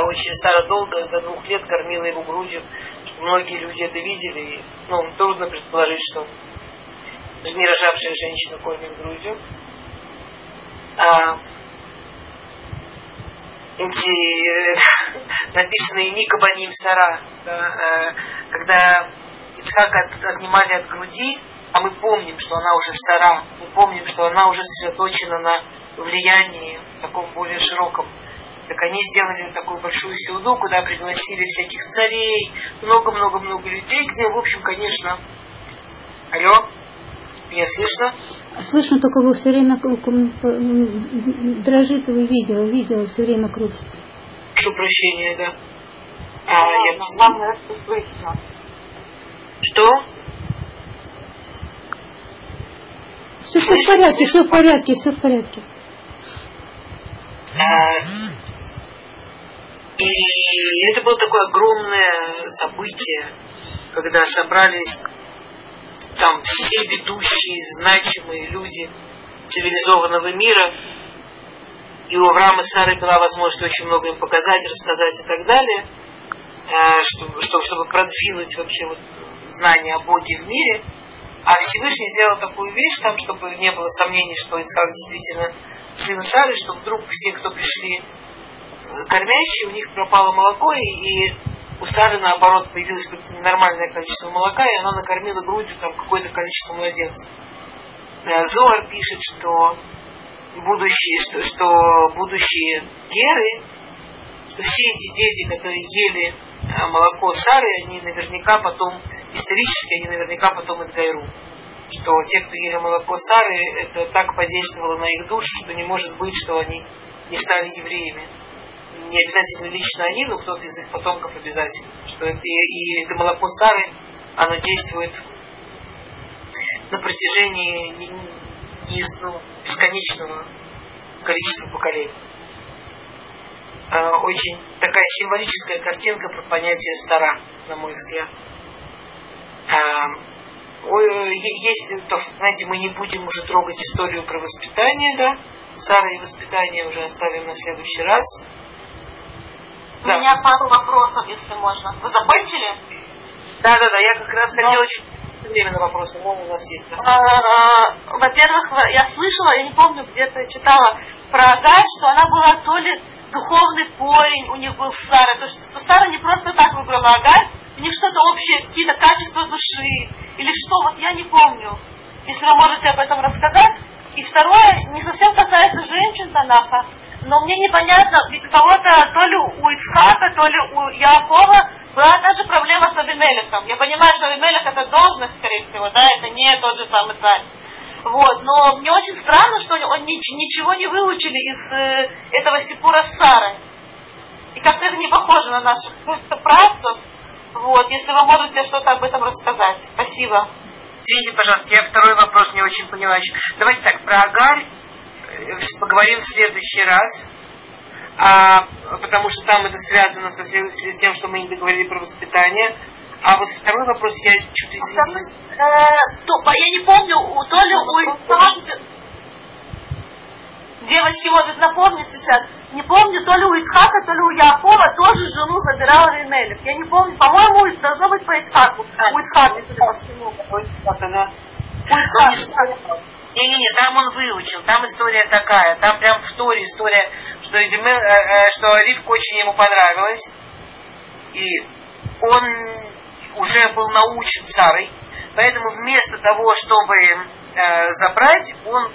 очень, Сара долго, до двух лет кормила его грудью. Многие люди это видели. И, ну, трудно предположить, что не рожавшая женщина кормит грудью. А, эти, *laughs* написано и Ника Баним Сара, да, э, когда Ицхака отнимали от груди, а мы помним, что она уже Сара, мы помним, что она уже сосредоточена на влиянии таком более широком. Так они сделали такую большую силду, куда пригласили всяких царей, много-много-много людей, где, в общем, конечно... Алло? Меня слышно? Слышно, только вы все время дрожит вы видео, видео все время крутится. Прошу прощения, да. А, а я... Главное, что слышно. Что? Все, все в порядке, все в порядке, все в порядке. А, и это было такое огромное событие, когда собрались там все ведущие, значимые люди цивилизованного мира. И у Авраама Сары была возможность очень много им показать, рассказать и так далее, э, чтобы, чтобы продвинуть вообще вот знания о Боге в мире. А Всевышний сделал такую вещь, там, чтобы не было сомнений, что Исхак действительно сын Сары, что вдруг все, кто пришли кормящие, у них пропало молоко, и, и у Сары, наоборот, появилось какое-то ненормальное количество молока, и она накормила грудью там какое-то количество младенцев. Э, Зоар пишет, что будущие, что, что будущие геры, что все эти дети, которые ели э, молоко Сары, они наверняка потом, исторически, они наверняка потом отгайру. Что те, кто ели молоко Сары, это так подействовало на их душу, что не может быть, что они не стали евреями не обязательно лично они, но кто-то из их потомков обязательно. Что это, и, и это молоко Сары, оно действует на протяжении не, не, ну, бесконечного количества поколений. А, очень такая символическая картинка про понятие Сара, на мой взгляд. А, есть, то, знаете, мы не будем уже трогать историю про воспитание, да, Сара и воспитание уже оставим на следующий раз. У да. меня пару вопросов, если можно. Вы закончили? Да, да, да. Я как раз ну. хотела чуть время на вопросы, но у нас есть. А, а, во-первых, я слышала, я не помню, где-то читала про Агаль, что она была то ли духовный корень у них был с Сарой, то что Сара не просто так выбрала Агаль, у них что-то общее, какие-то качества души, или что, вот я не помню. Если вы можете об этом рассказать. И второе, не совсем касается женщин Танаха, но мне непонятно, ведь у кого-то, то ли у Ицхака, то ли у Якова была та же проблема с Авимелехом. Я понимаю, что Авимелех это должность, скорее всего, да, это не тот же самый царь. Вот, но мне очень странно, что он ничего не выучили из э, этого Сипура с Сарой. И как-то это не похоже на наших *laughs* працев. Вот, если вы можете что-то об этом рассказать. Спасибо. Извините, пожалуйста, я второй вопрос не очень поняла еще. Давайте так, про Агарь поговорим в следующий раз. А, потому что там это связано со, с тем, что мы не договорили про воспитание. А вот второй вопрос, я чуть извините. Э, то, я не помню, у то ли у девочки может напомнить сейчас, не помню, то ли у Ицхака, то ли у Якова тоже жену забирал Реймелев. Я не помню, по-моему, должно быть по Ицхаку. У Ицхака, по всему. У Ицхака. Не-не-не, там он выучил, там история такая, там прям в Торе история, что, э, э, что Ривка очень ему понравилась, и он уже был научен Сарой, поэтому вместо того, чтобы э, забрать, он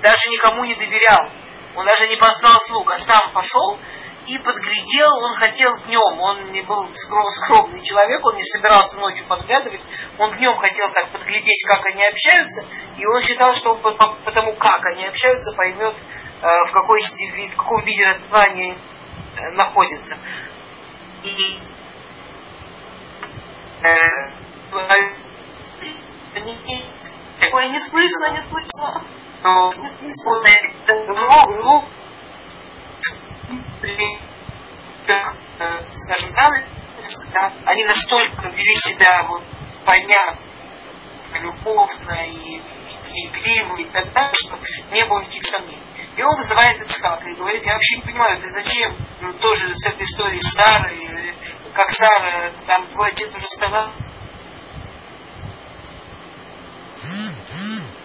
даже никому не доверял. Он даже не послал слуг, а сам пошел и подглядел, он хотел днем, он не был скромный человек, он не собирался ночью подглядывать, он днем хотел так подглядеть, как они общаются, и он считал, что он по, как они общаются, поймет, э, в, какой, в каком виде родства они э, находятся. И э, Ой, не слышно, не слышно. Не слышно скажем, занавес, да, они настолько вели себя вот понятно, любовно и, и криво и так далее, что не было никаких сомнений. И он вызывает Ицхака и говорит, я вообще не понимаю, ты зачем ну, тоже с этой историей Сары, как Сара, там твой отец уже сказал.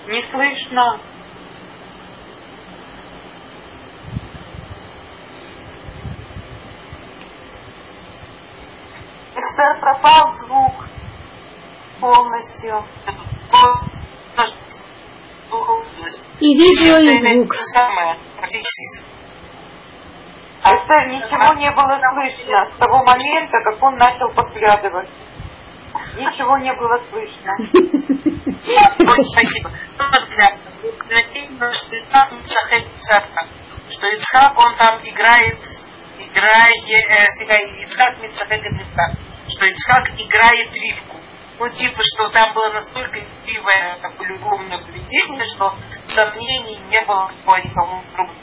Не слышно. Эстер пропал звук полностью. И видео, и звук. Эстер, ничего не было слышно с того момента, как он начал подглядывать. Ничего не было слышно. Спасибо. Что Ицхак, он там играет, играет, Ицхак Мицахек что Ицхак играет ривку. Ну, типа, что там было настолько игривое такое любовное поведение, что сомнений не было по никому другому.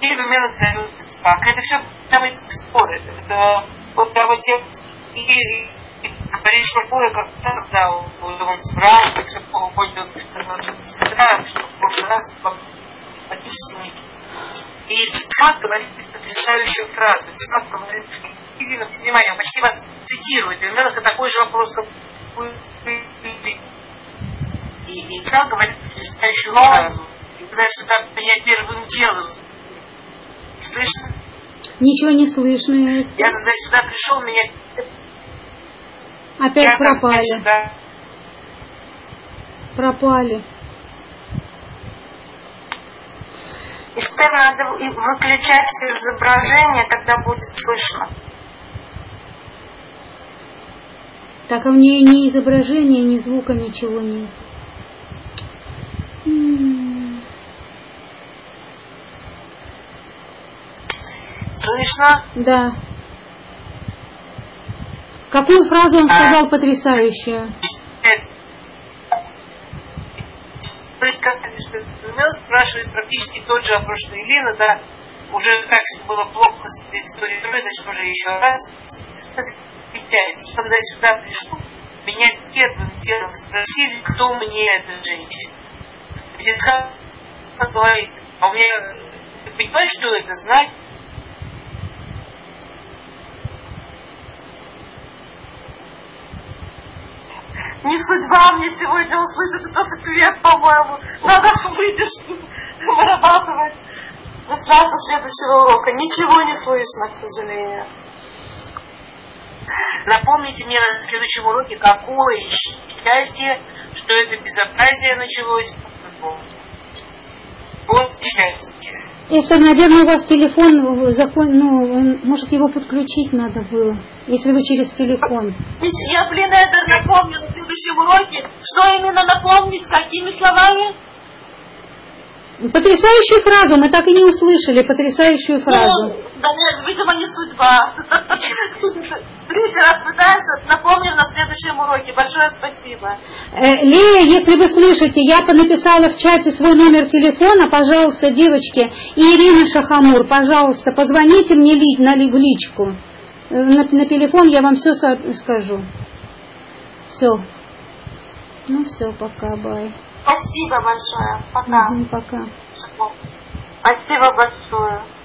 И Мелах зовет Ицхак. Это все там эти споры. Это вот там вот те и, и, и говорит, что Бога как тогда он, он врал, что Бога понял, что в прошлый раз антисемит. И Ицхак говорит потрясающую фразу. Ицхак говорит, внимание, почти вас цитирует. Примерно такой же вопрос, как вы. И, и Исаак говорит потрясающую фразу. И когда сюда меня первым делом. Слышно? Ничего не слышно. Я когда сюда пришел, меня... Опять я пропали. Сюда... Пропали. Эстер, надо выключать изображение, тогда будет слышно. Так а у нее ни изображения, ни звука, ничего нет. Слышно? Да. Какую фразу он сказал а... потрясающую? То есть, как Мел спрашивает практически тот же вопрос, что Елена, да, уже как было плохо с этой историей, зачем уже еще раз? печать. Когда я сюда пришел, меня первым делом спросили, кто мне эта женщина. Птица говорит, а у меня, ты понимаешь, что это знать? Не судьба мне сегодня услышать этот ответ, по-моему. Надо выдержку вырабатывать. До следующего урока. Ничего не слышно, к сожалению. Напомните мне на следующем уроке, какое счастье, что это безобразие началось. Вот счастье. Если, наверное, у вас телефон, закон, ну, может, его подключить надо было, если вы через телефон. Я, блин, это напомню на следующем уроке. Что именно напомнить, какими словами? Потрясающую фразу, мы так и не услышали потрясающую фразу. Ну, Да нет, видимо, не судьба. Третий раз пытаемся, напомним на следующем уроке. Большое спасибо. Э, Лея, если вы слышите, я написала в чате свой номер телефона, пожалуйста, девочки, и Ирина Шахамур, пожалуйста, позвоните мне на, в личку. Э, На, на телефон я вам все скажу. Все. Ну все, пока, бай. Спасибо большое. Пока. Мгм, пока. Спасибо большое.